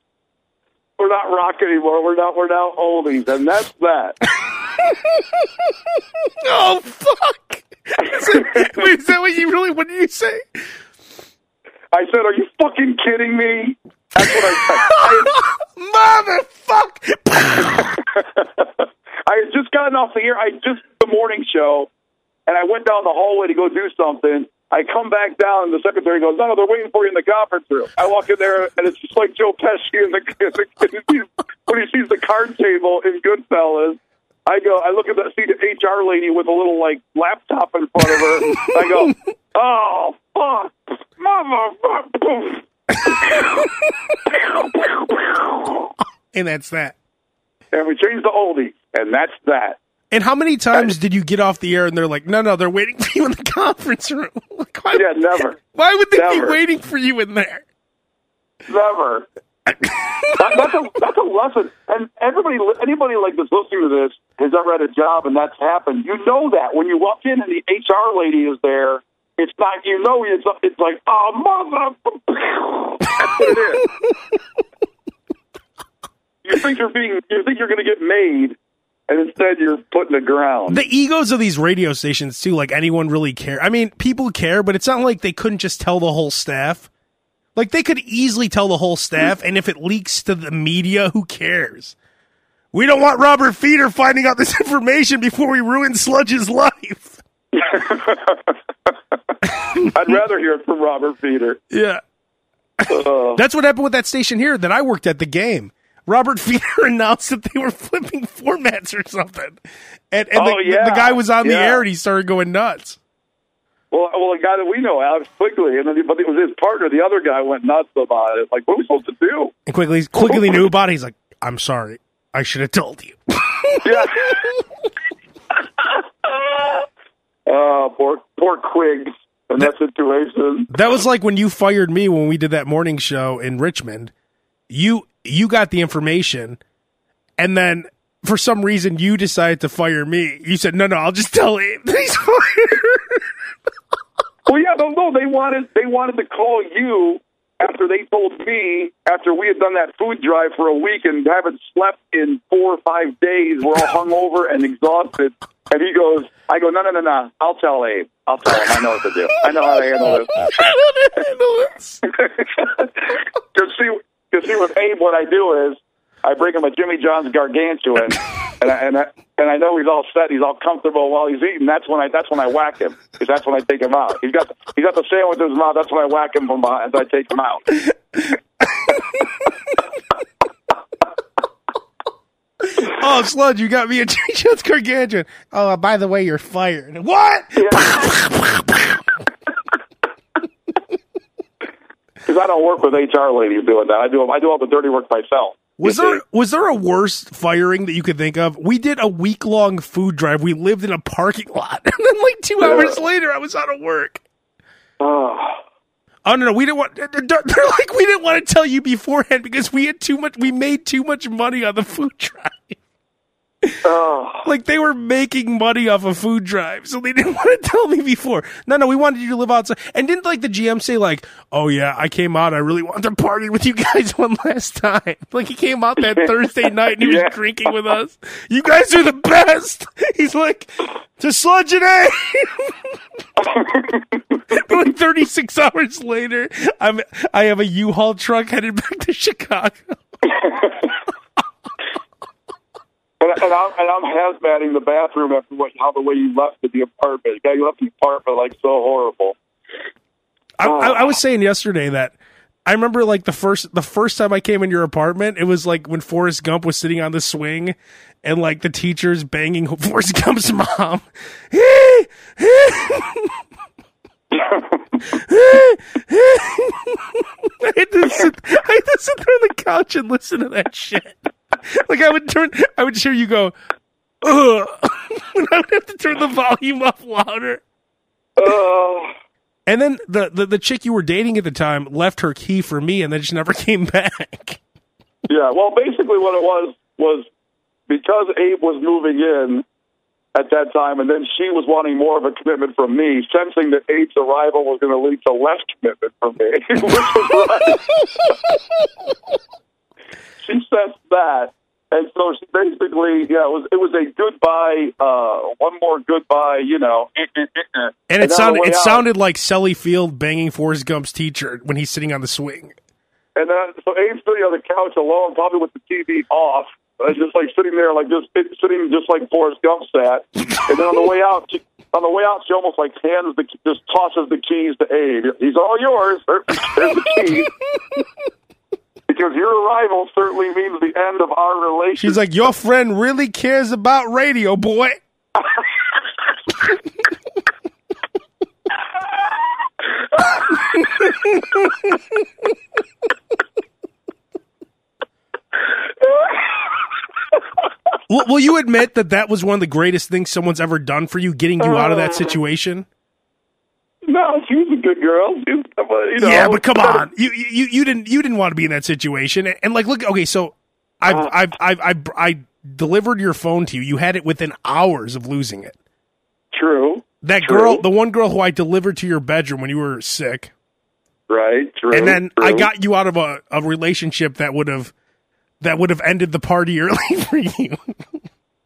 Speaker 3: We're not rock anymore. We're not we're now oldies, and that's that.
Speaker 2: Oh fuck! Is it- wait, is that what you really? What did you say?
Speaker 3: I said, "Are you fucking kidding me?" That's what I said.
Speaker 2: Motherfuck!
Speaker 3: I, I had just gotten off the air. I just the morning show, and I went down the hallway to go do something. I come back down, and the secretary goes, "No, no, they're waiting for you in the conference room." I walk in there, and it's just like Joe Pesci in the, in the when he sees the card table in Goodfellas. I go, I look at that see the HR lady with a little like laptop in front of her. I go, "Oh fuck, motherfucker!"
Speaker 2: And that's that.
Speaker 3: And we change the oldie, and that's that.
Speaker 2: And how many times did you get off the air and they're like, no, no, they're waiting for you in the conference room? Like, why,
Speaker 3: Yeah, never.
Speaker 2: why would they be waiting for you in there?
Speaker 3: Never. that, that's a that's a lesson. And everybody, anybody like that's listening to this has ever had a job and that's happened. You know that when you walk in and the HR lady is there, it's not. You know, it's it's like oh mother. That's what it is. you think you're being. You think you're going to get made, and instead you're put in the ground.
Speaker 2: The egos of these radio stations, too, like anyone really care. I mean, people care, but it's not like they couldn't just tell the whole staff. Like, they could easily tell the whole staff, and if it leaks to the media, who cares? We don't want Robert Feder finding out this information before we ruin Sludge's life.
Speaker 3: I'd rather hear it from Robert Feder.
Speaker 2: Yeah.
Speaker 3: Uh,
Speaker 2: That's what happened with that station here that I worked at the game. Robert Feder announced that they were flipping formats or something. And, and
Speaker 3: Oh,
Speaker 2: the,
Speaker 3: yeah.
Speaker 2: the guy was on the air and he started going nuts.
Speaker 3: Well, well, a guy that we know, Alex Quigley, and then but it was his partner. The other guy went nuts about it. Like, what are we supposed to do?
Speaker 2: And Quigley, Quigley knew about it. He's like, I'm sorry. I should have told you.
Speaker 3: Yeah. uh, poor, poor Quigs in that situation.
Speaker 2: That was like when you fired me when we did that morning show in Richmond. You you got the information, and then for some reason you decided to fire me. You said, "No, no, I'll just tell him he's fired."
Speaker 3: Well, yeah, no, no, they wanted they wanted to call you after they told me after we had done that food drive for a week and haven't slept in four or five days. We're all hungover and exhausted. And he goes, I go, no, no, no, no. I'll tell Abe. I'll tell him. I know what to do. I know how to handle this.
Speaker 2: I handle this.
Speaker 3: Because see, because see, with Abe, what I do is I bring him a Jimmy John's gargantuan, and I, and I, and I know he's all set, he's all comfortable while he's eating. That's when I that's when I whack him because that's when I take him out. He's got the, he's got the sandwich in his mouth. That's when I whack him from behind. I take him out.
Speaker 2: oh, Sludge, you got me a Jimmy John's gargantuan. Oh, uh, by the way, you're fired. What?
Speaker 3: Yeah. I don't work with HR ladies doing that. I do I do all the dirty work myself.
Speaker 2: Was there was there a worse firing that you could think of? We did a week long food drive. We lived in a parking lot, and then like two hours later, I was out of work.
Speaker 3: Oh.
Speaker 2: Oh no, no, we didn't want. They're like we didn't want to tell you beforehand because we had too much. We made too much money on the food drive.
Speaker 3: Oh.
Speaker 2: Like they were making money off a food drive, so they didn't want to tell me before. No, no, we wanted you to live outside. And didn't like the GM say like, "Oh yeah, I came out. I really wanted to party with you guys one last time." Like he came out that Thursday night and he
Speaker 3: Yeah.
Speaker 2: was drinking with us. You guys are the best. He's like, to sludge it like 36 hours later, I'm I have a U-Haul truck headed back to Chicago.
Speaker 3: And, and I'm and I'm hazmating the bathroom after what how the way you left the apartment. Yeah, you left the apartment like so horrible.
Speaker 2: I, I, oh. I was saying yesterday that I remember like the first the first time I came in your apartment, it was like when Forrest Gump was sitting on the swing, and like the teachers banging Forrest Gump's mom. I had to sit, I had to sit there on the couch and listen to that shit. Like I would turn, I would hear you go, Ugh. and I would have to turn the volume up louder.
Speaker 3: Oh.
Speaker 2: And then the, the the chick you were dating at the time left her key for me, and then just never came back.
Speaker 3: Yeah, well, basically what it was was because Abe was moving in at that time, and then she was wanting more of a commitment from me, sensing that Abe's arrival was going to lead to less commitment from me, which was right. She sensed that, and so she basically, yeah, it was it was a goodbye, uh, one more goodbye, you know,
Speaker 2: And
Speaker 3: And
Speaker 2: it sounded it
Speaker 3: out-
Speaker 2: sounded like Sally Field banging Forrest Gump's teacher when he's sitting on the swing.
Speaker 3: And then, so Abe's sitting on the couch alone, probably with the TV off, uh, just like sitting there, like just sitting just like Forrest Gump sat. And then on the way out, she, on the way out, she almost like hands the, just tosses the keys to Abe. He's all yours. There- There's the keys. because your arrival certainly means the end of our relationship.
Speaker 2: She's like, "Your friend really cares about radio, boy." will, will you admit that that was one of the greatest things someone's ever done for you, getting you out of that uh, situation?
Speaker 3: No, she was a good girl. Was, you know,
Speaker 2: yeah, but come on, you you you didn't you didn't want to be in that situation, and, and like, look, okay, so I've,
Speaker 3: Uh.
Speaker 2: I've I've I've I delivered your phone to you. You had it within hours of losing it.
Speaker 3: True.
Speaker 2: That
Speaker 3: True.
Speaker 2: girl, the one girl who I delivered to your bedroom when you were sick,
Speaker 3: Right. True.
Speaker 2: and then I got you out of a, a relationship that would have that would have ended the party early for you.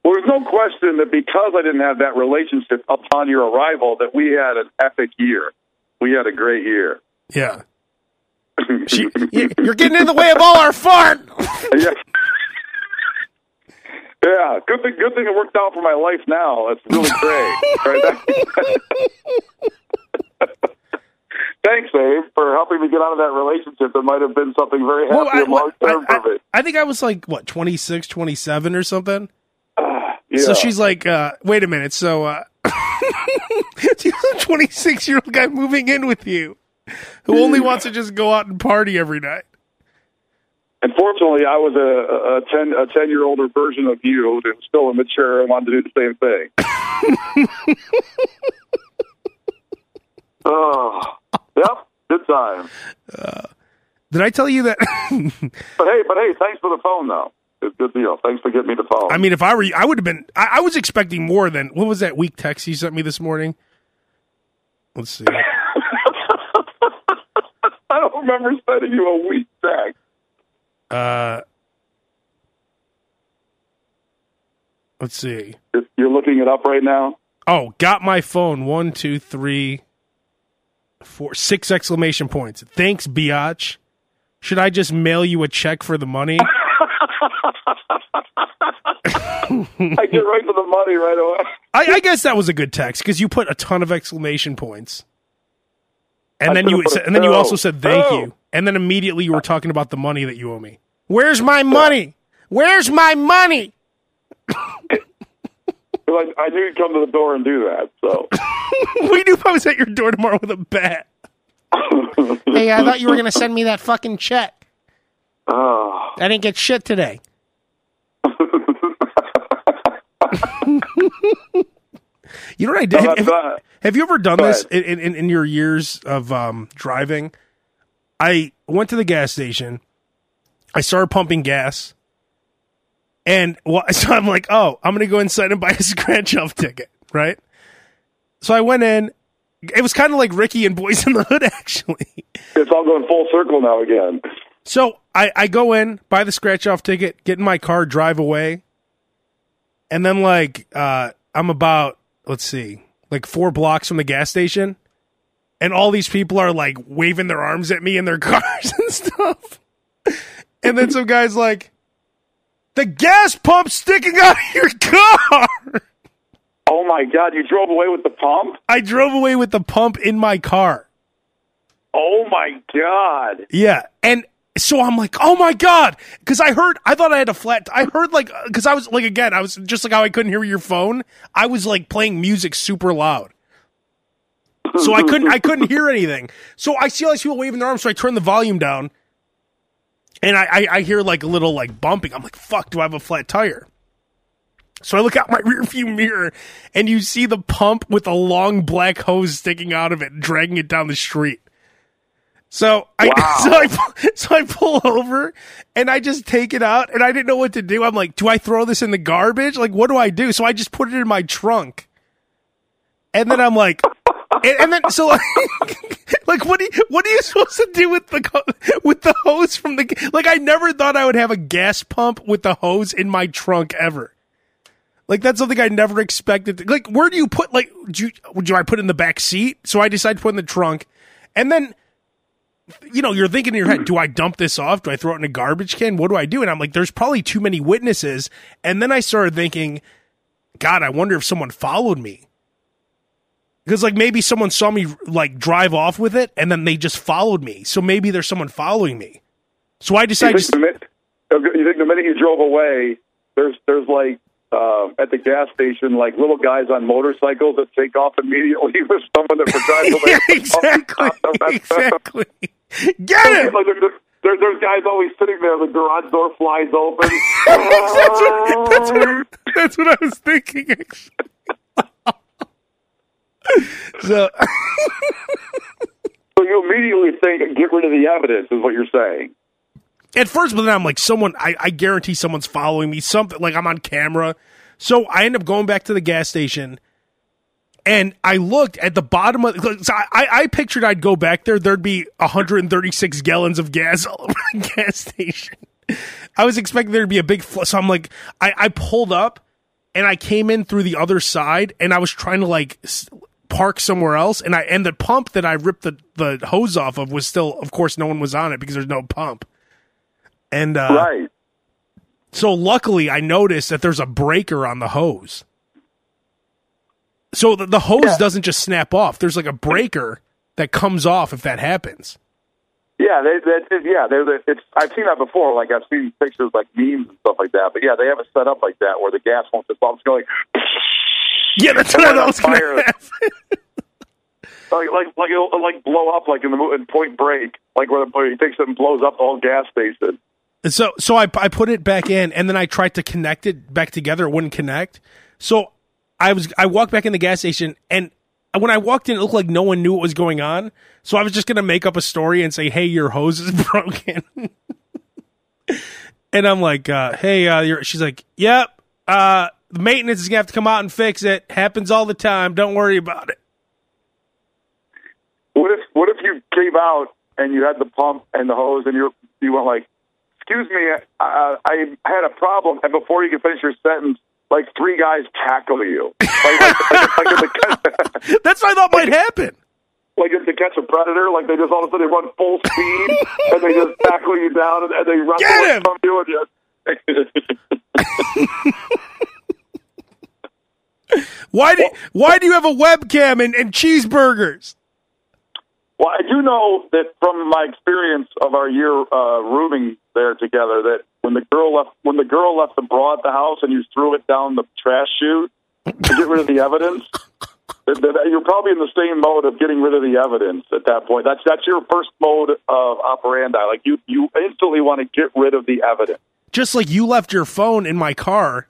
Speaker 3: Well, there's no question that because I didn't have that relationship upon your arrival, that we had an epic year. We had a great year.
Speaker 2: yeah, she, you- you're getting in the way of all our fun.
Speaker 3: yeah. Yeah, good thing. Good thing it worked out for my life. Now that's really great. Right? Thanks, Abe, for helping me get out of that relationship. That might have been something very happy
Speaker 2: Well, I,
Speaker 3: long term for me.
Speaker 2: I- I think I was like what 26, 27 or something.
Speaker 3: Yeah.
Speaker 2: So she's like, uh, wait a minute. So, uh, she's a 26 year old guy moving in with you who only wants to just go out and party every night.
Speaker 3: Unfortunately, I was a, a ten a ten year older version of you that was still immature and wanted to do the same thing. oh, yep, good time.
Speaker 2: Did I tell you that?
Speaker 3: But hey, but hey, thanks for the phone though. Good, good deal. Thanks for getting me the phone.
Speaker 2: I mean, if I were you, I would have been, I, I was expecting more than, what was that weak text you sent me this morning? Let's see.
Speaker 3: I don't remember sending you a weak text.
Speaker 2: Uh, let's see.
Speaker 3: You're looking it up right now.
Speaker 2: Oh, got my phone. One, two, three, four, six exclamation points. Thanks, biatch. Should I just mail you a check for the money?
Speaker 3: I get right to the money right away.
Speaker 2: I, I guess that was a good text because you put a ton of exclamation points, and
Speaker 3: I
Speaker 2: then you said, and then you also said thank
Speaker 3: No.
Speaker 2: you, and then immediately you were talking about the money that you owe me. Where's my money? Where's my money?
Speaker 3: I, I knew you'd come to the door and do that. So
Speaker 2: we knew I was at your door tomorrow with a bat. hey, I thought you were going to send me that fucking check. Ah.
Speaker 3: Oh.
Speaker 2: I didn't get shit today. you know what I did? Have, have you ever done this in, in, in your years of um, driving? I went to the gas station. I started pumping gas. And well, so I'm like, oh, I'm going to go inside and buy a scratch off ticket, right? So I went in. It was kind of like Ricky and Boys in the Hood, actually.
Speaker 3: it's all going full circle now again.
Speaker 2: So I, I go in, buy the scratch off ticket, get in my car, drive away. And then like uh I'm about let's see, like four blocks from the gas station. And all these people are like waving their arms at me in their cars and stuff. And then some guy's like, the gas pump's sticking out of your car.
Speaker 3: Oh my God! You drove away with the pump?
Speaker 2: I drove away with the pump in my car.
Speaker 3: Oh my God!
Speaker 2: Yeah. And so I'm like, oh my God. Cause I heard, I thought I had a flat, I heard like, cause I was like, again, I was just like how I couldn't hear your phone. I was like playing music super loud. So I couldn't, I couldn't hear anything. So I see all these people waving their arms. So I turn the volume down and I, I, I hear like a little like bumping. I'm like, fuck, do I have a flat tire? So I look out my rearview mirror and you see the pump with a long black hose sticking out of it, dragging it down the street. So I,
Speaker 3: Wow.
Speaker 2: so I, so I pull over and I just take it out and I didn't know what to do. I'm like, do I throw this in the garbage? Like, what do I do? So I just put it in my trunk. And then I'm like, and, and then so like, like what do you, what are you supposed to do with the with the hose from the like? I never thought I would have a gas pump with the hose in my trunk ever. Like that's something I never expected. To, like, where do you put like? Do you, do I put it in the back seat? So I decide to put it in the trunk, and then you know, you're thinking in your head, do I dump this off? Do I throw it in a garbage can? What do I do? And I'm like, there's probably too many witnesses. And then I started thinking, God, I wonder if someone followed me. Because like maybe someone saw me like drive off with it and then they just followed me. So maybe there's someone following me. So I
Speaker 3: You
Speaker 2: decided
Speaker 3: think,
Speaker 2: just
Speaker 3: the minute, you think the minute you drove away, there's there's like uh, at the gas station, like little guys on motorcycles that take off immediately with someone that drives away.
Speaker 2: yeah, exactly, exactly. Get.
Speaker 3: Like, there, there, there's guys always sitting there. The garage door flies open.
Speaker 2: that's, what, that's, what, that's what I was thinking. Actually. so
Speaker 3: So you immediately think, get rid of the evidence, is what you're saying.
Speaker 2: At first, but then I'm like, someone, I, I guarantee someone's following me. Something like I'm on camera. So I end up going back to the gas station, and I looked at the bottom of. So I, I, pictured I'd go back there. There'd be 136 gallons of gas all over the gas station. I was expecting there to be a big. Fl- so I'm like, I, I pulled up, and I came in through the other side, and I was trying to like. park somewhere else and I and the pump that I ripped the, the hose off of was still of course no one was on it because there's no pump. And uh
Speaker 3: right.
Speaker 2: so luckily, I noticed that there's a breaker on the hose. So the, the hose
Speaker 3: Yeah.
Speaker 2: doesn't just snap off. There's like a breaker that comes off if that happens.
Speaker 3: Yeah, they, they, yeah, they, they, it's. I've seen that before. Like I've seen pictures, like memes and stuff like that. But yeah, they have it set up like that where the gas won't just off. It's going
Speaker 2: Yeah, that's what I was going to
Speaker 3: like like like it'll like blow up like in the in Point Break, like where, the, where he takes it and blows up the whole gas station.
Speaker 2: So so I I put it back in and then I tried to connect it back together. It wouldn't connect. So I was I walked back in the gas station and when I walked in, it looked like no one knew what was going on. So I was just gonna make up a story and say, "Hey, your hose is broken." and I'm like, uh, "Hey, uh, she's like, yep. Uh, the maintenance is gonna have to come out and fix it. Happens all the time. Don't worry about it."
Speaker 3: What if what if you came out and you had the pump and the hose and you you went like, "Excuse me, uh, I had a problem," and before you could finish your sentence, like three guys tackle you, like like, like,
Speaker 2: That's what I thought might happen.
Speaker 3: like to catch a predator, like they just all of a sudden they run full speed and they just tackle you down and, and they
Speaker 2: Get
Speaker 3: away
Speaker 2: him!
Speaker 3: from you and you.
Speaker 2: Why do Why do you have a webcam and, and cheeseburgers?
Speaker 3: Well, I do know that from my experience of our year uh, rooming there together, that when the girl left when the girl left the bra at the house and you threw it down the trash chute to get rid of the evidence, that, that you're probably in the same mode of getting rid of the evidence at that point. That's that's your first mode of operandi. Like you you instantly want to get rid of the evidence.
Speaker 2: Just like you left your phone in my car,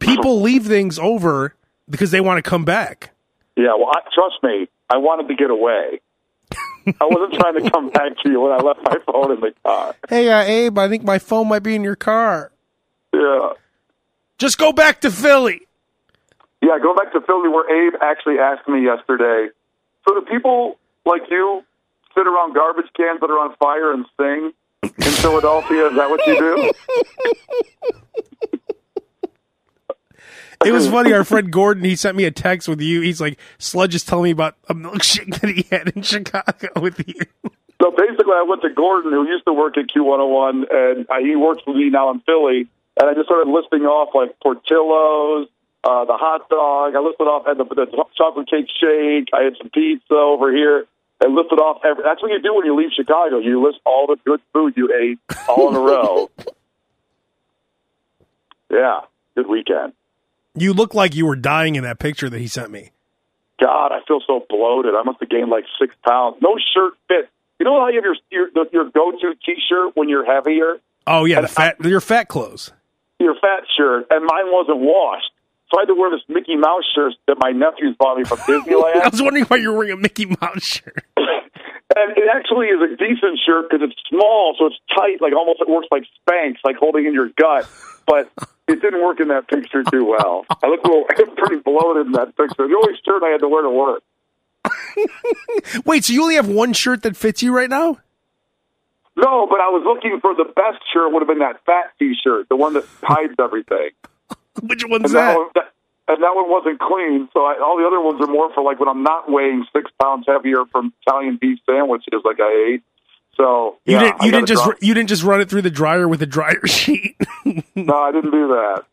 Speaker 2: people leave things over because they want to come back.
Speaker 3: Yeah, well, I, trust me, I wanted to get away. I wasn't trying to come back to you when I left my phone in the car.
Speaker 2: Hey, uh, Abe, I think my phone might be in your car.
Speaker 3: Yeah.
Speaker 2: Just go back to Philly.
Speaker 3: Yeah, go back to Philly, where Abe actually asked me yesterday. So, do people like you sit around garbage cans that are on fire and sing in Philadelphia? Is that what you do?
Speaker 2: It was funny. Our friend Gordon, he sent me a text with you. He's like, Sludge is telling me about a milkshake that he had in Chicago with you.
Speaker 3: So basically, I went to Gordon, who used to work at Q101, and uh, he works with me now in Philly. And I just started listing off like Portillo's, uh, the hot dog. I listed off and the, the chocolate cake shake. I had some pizza over here. I listed off. Every, that's what you do when you leave Chicago. You list all the good food you ate all in a row. Yeah, good weekend.
Speaker 2: You look like you were dying in that picture that he sent me.
Speaker 3: God, I feel so bloated. I must have gained like six pounds. No shirt fit. You know how you have your your, your go to t shirt when you're heavier?
Speaker 2: Oh yeah, the fat your fat clothes.
Speaker 3: Your fat shirt, and mine wasn't washed. So I had to wear this Mickey Mouse shirt that my nephews bought me from Disneyland.
Speaker 2: I was wondering why you were wearing a Mickey Mouse shirt.
Speaker 3: and it actually is a decent shirt because it's small, so it's tight, like almost it works like Spanx, like holding in your gut. But it didn't work in that picture too well. I look a little, I pretty bloated in that picture. The only shirt I had to wear to work.
Speaker 2: Wait, so you only have one shirt that fits you right now?
Speaker 3: No, but I was looking for the best shirt. Would have been that fat T-shirt, the one that hides everything.
Speaker 2: Which one's
Speaker 3: and
Speaker 2: that?
Speaker 3: one, that? And that one wasn't clean, so I, all the other ones are more for like when I'm not weighing six pounds heavier from Italian beef sandwiches like I ate. So
Speaker 2: You
Speaker 3: yeah,
Speaker 2: didn't. You didn't just.
Speaker 3: drop-
Speaker 2: You didn't just run it through the dryer with a dryer sheet.
Speaker 3: No, I didn't do that.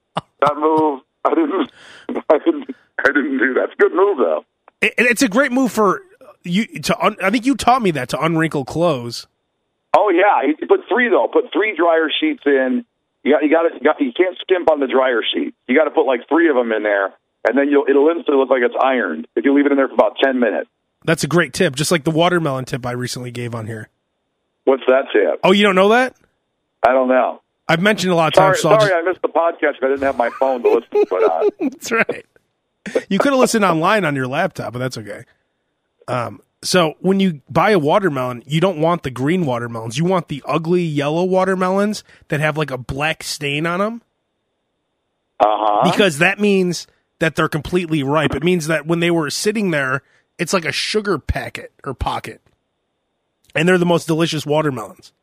Speaker 3: That move, I didn't. I didn't. I didn't do that. It's a good move though.
Speaker 2: It- it's a great move for you to. Un, I think you taught me that to unwrinkle clothes.
Speaker 3: Oh yeah, you put three though. Put three dryer sheets in. You got. You got. You, got, you can't skimp on the dryer sheet. You got to put like three of them in there, and then you'll. It'll instantly look like it's ironed if you leave it in there for about ten minutes.
Speaker 2: That's a great tip. Just like the watermelon tip I recently gave on here.
Speaker 3: What's that tip?
Speaker 2: Oh, you don't know that?
Speaker 3: I don't know.
Speaker 2: I've mentioned a lot of
Speaker 3: Sorry,
Speaker 2: times. so
Speaker 3: sorry,
Speaker 2: just-
Speaker 3: I missed the podcast. I didn't have my phone to listen to it on.
Speaker 2: That's right. You could have listened online on your laptop, but that's okay. Um, so when you buy a watermelon, you don't want the green watermelons. You want the ugly yellow watermelons that have like a black stain on them
Speaker 3: Uh huh.
Speaker 2: because that means that they're completely ripe. It means that when they were sitting there, it's like a sugar packet or pocket. And they're the most delicious watermelons.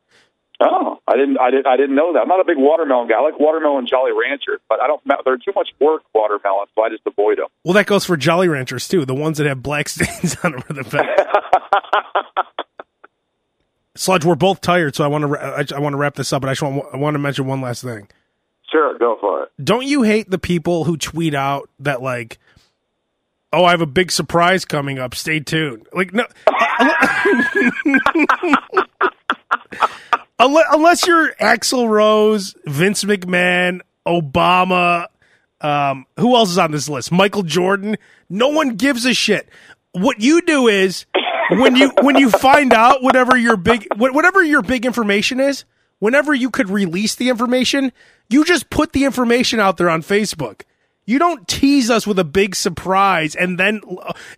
Speaker 3: Oh, I didn't. I didn't. I didn't know that. I'm not a big watermelon guy. I like watermelon Jolly Ranchers, but I don't. They're too much work watermelons, so I just avoid them.
Speaker 2: Well, that goes for Jolly Ranchers too. The ones that have black stains on them are the best. Sludge, we're both tired, so I want to I, I want to wrap this up. But I just want I want to mention one last thing.
Speaker 3: Sure, go for it.
Speaker 2: Don't you hate the people who tweet out that like, "Oh, I have a big surprise coming up. Stay tuned." Like no. Unless, unless you're Axl Rose, Vince McMahon, Obama, um, who else is on this list? Michael Jordan. No one gives a shit. What you do is when you when you find out whatever your big whatever your big information is, whenever you could release the information, you just put the information out there on Facebook. You don't tease us with a big surprise and then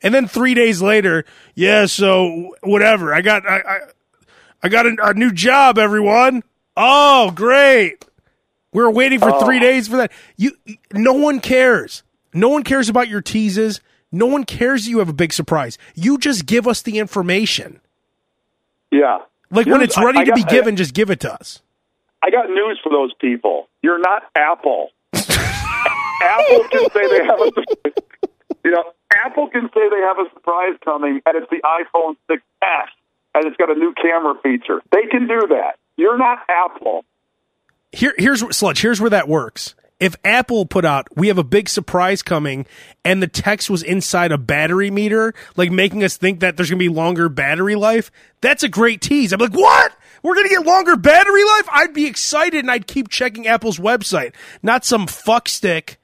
Speaker 2: and then 3 days later, yeah, so whatever. I got I, I I got a, a new job, everyone. Oh, great. We were waiting for three oh. days for that. You, no one cares. No one cares about your teases. No one cares you have a big surprise. You just give us the information.
Speaker 3: Yeah.
Speaker 2: Like when
Speaker 3: Here's-
Speaker 2: it's ready
Speaker 3: I- I
Speaker 2: to be
Speaker 3: got-
Speaker 2: given, just give it to us.
Speaker 3: I got news for those people. You're not Apple. Apple can say they have a, you know, Apple can say they have a surprise coming, and it's the iPhone 6s, and it's got a new camera feature. They can do that. You're not Apple.
Speaker 2: Here, here's Sludge. Here's where that works. if Apple put out, we have a big surprise coming, and the text was inside a battery meter, like making us think that there's going to be longer battery life, that's a great tease. I'm like, what? We're going to get longer battery life? I'd be excited and I'd keep checking Apple's website, not some fuckstick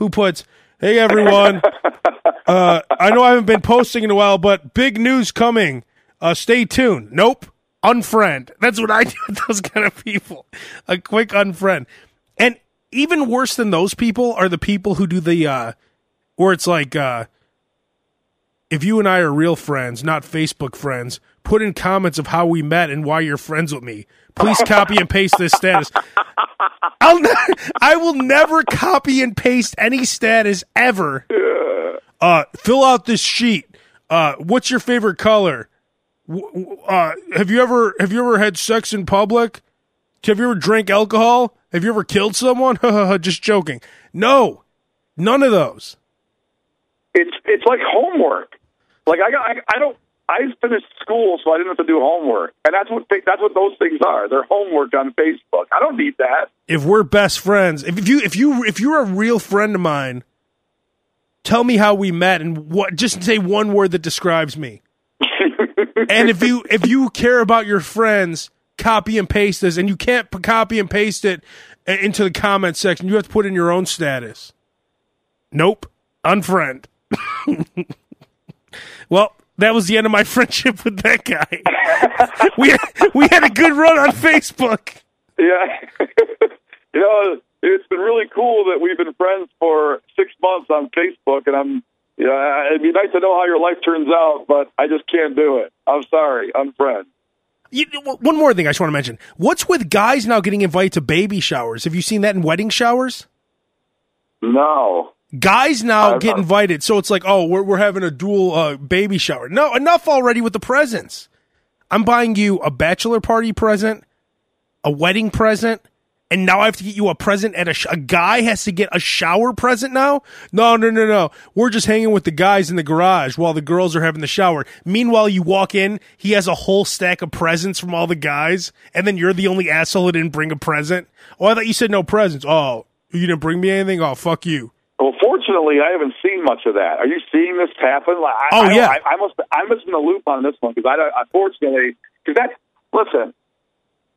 Speaker 2: who puts, hey everyone, uh, I know I haven't been posting in a while, but big news coming. Uh, stay tuned. Nope. Unfriend. That's what I do with those kind of people. A quick unfriend. And even worse than those people are the people who do the uh where it's like uh if you and I are real friends, not Facebook friends, put in comments of how we met and why you're friends with me. Please copy and paste this status. I'll ne- I will never copy and paste any status ever. Uh, fill out this sheet. Uh, what's your favorite color? Uh, have you ever have you ever had sex in public? Have you ever drank alcohol? Have you ever killed someone? Just joking. No, none of those.
Speaker 3: It's it's like homework. Like I I, I don't I finished school so I didn't have to do homework, and that's what they, that's what those things are. They're homework on Facebook. I don't need that.
Speaker 2: If we're best friends, if, if you if you if you're a real friend of mine, tell me how we met and what. Just say one word that describes me. and if you if you care about your friends, copy and paste this, and you can't p- copy and paste it uh, into the comment section. You have to put in your own status. Nope, unfriend. well, that was the end of my friendship with that guy. we we had a good run on Facebook.
Speaker 3: Yeah. you know, it's been really cool that we've been friends for six months on Facebook, and I'm. Yeah, it'd be nice to know how your life turns out, but I just can't do it. I'm sorry, unfriend.
Speaker 2: You, one more thing I just want to mention. What's with guys now getting invited to baby showers? Have you seen that in wedding showers?
Speaker 3: No.
Speaker 2: Guys now
Speaker 3: I've-
Speaker 2: get invited, so it's like, oh, we're we're having a dual uh, baby shower. No, enough already with the presents. I'm buying you a bachelor party present, a wedding present, and now I have to get you a present at a sh- a guy has to get a shower present now. No, no, no, no. We're just hanging with the guys in the garage while the girls are having the shower. Meanwhile, you walk in, he has a whole stack of presents from all the guys, and then you're the only asshole who didn't bring a present. Oh, I thought you said no presents. Oh, you didn't bring me anything. Oh, fuck you.
Speaker 3: Well, fortunately, I haven't seen much of that. Are you seeing this happen? Like, I,
Speaker 2: Oh,
Speaker 3: I
Speaker 2: yeah.
Speaker 3: I, I must. I must in the loop on this one because I, don't- unfortunately, because that. Listen,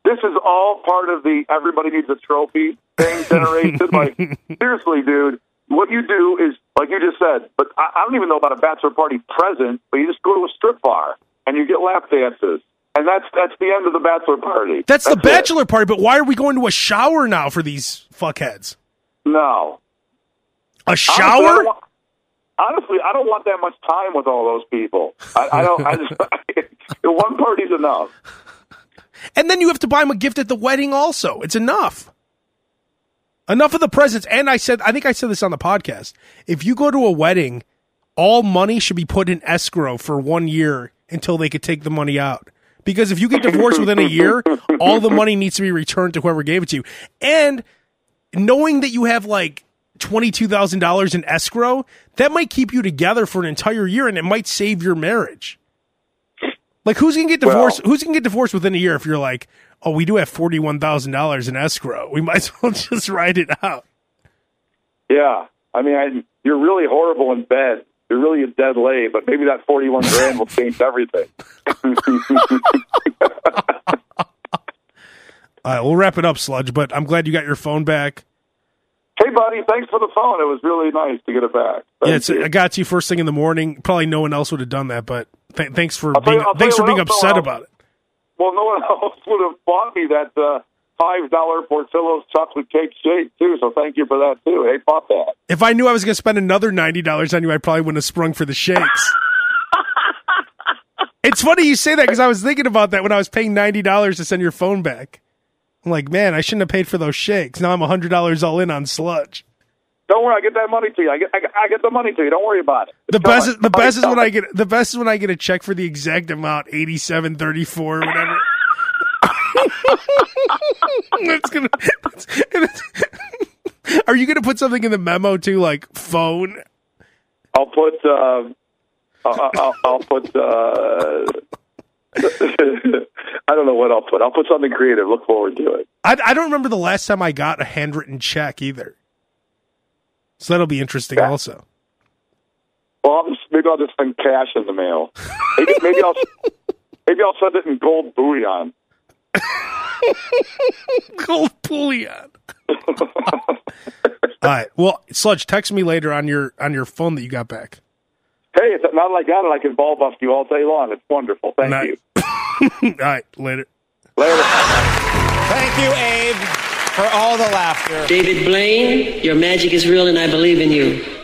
Speaker 3: this is all part of the everybody needs a trophy thing generation. like, seriously, dude, what you do is like you just said. But I, I don't even know about a bachelor party present. But you just go to a strip bar and you get lap dances, and that's that's the end of the bachelor party.
Speaker 2: That's, the
Speaker 3: it.
Speaker 2: bachelor party, but why are we going to a shower now for these fuckheads?
Speaker 3: No.
Speaker 2: A
Speaker 3: Honestly, I
Speaker 2: shower?
Speaker 3: don't want- Honestly, I don't want that much time with all those people. I, I don't. I just one party's enough.
Speaker 2: And then you have to buy him a gift at the wedding also. It's enough. Enough of the presents. And I said, I think I said this on the podcast. If you go to a wedding, all money should be put in escrow for one year until they could take the money out. Because if you get divorced within a year, all the money needs to be returned to whoever gave it to you. And knowing that you have like $22,000 in escrow, that might keep you together for an entire year and it might save your marriage. Like who's gonna get divorced?
Speaker 3: Well-
Speaker 2: who's gonna get divorced within a year if you're like, oh, we do have forty one thousand dollars in escrow. We might as well just write it out.
Speaker 3: Yeah, I mean, I, you're really horrible in bed. You're really a dead lay, but maybe that 41 grand will change everything.
Speaker 2: All right, we'll wrap it up, Sludge. But I'm glad you got your phone back.
Speaker 3: Hey, buddy, thanks for the phone. It was really nice to get it back. Thank
Speaker 2: yeah. I got you first thing in the morning. Probably no one else would have done that, but th- thanks for being
Speaker 3: you-
Speaker 2: thanks for being
Speaker 3: else,
Speaker 2: upset about it.
Speaker 3: well, no one else would have bought me that uh, five dollar Portillo's chocolate cake shake too. So thank you for that too. Hey, bought that.
Speaker 2: If I knew I was going to spend another ninety dollars on you, I probably wouldn't have sprung for the shakes. it's funny you say that because I was thinking about that when I was paying ninety dollars to send your phone back. I'm like, man, I shouldn't have paid for those shakes. Now I'm hundred dollars all in on sludge.
Speaker 3: Don't worry, I get that money to you. I get, I get, I get the money to you. Don't worry about it.
Speaker 2: The
Speaker 3: It's
Speaker 2: best,
Speaker 3: coming.
Speaker 2: the best is when I get the best is when I get a check for the exact amount, eighty seven thirty four or whatever. it's gonna. Are you gonna put something in the memo too, like phone?
Speaker 3: I'll put. Uh, I'll, I'll, I'll put. Uh, I don't know what I'll put. I'll put something creative. Look forward to it.
Speaker 2: I, I don't remember the last time I got a handwritten check either. So that'll be interesting
Speaker 3: Yeah.
Speaker 2: also.
Speaker 3: Well, I'll just, maybe I'll just send cash in the mail. Maybe, maybe I'll maybe I'll send it in gold bullion.
Speaker 2: Gold bullion. All right. Well, Sludge, text me later on your on your phone that you got back.
Speaker 3: Hey, it's, not like that I it, I can ball bust you all day long. It's wonderful. Thank
Speaker 2: Not-
Speaker 3: you.
Speaker 2: All right, later.
Speaker 3: Later.
Speaker 4: Thank you, Abe, for all the laughter.
Speaker 5: David Blaine, your magic is real and I believe in you.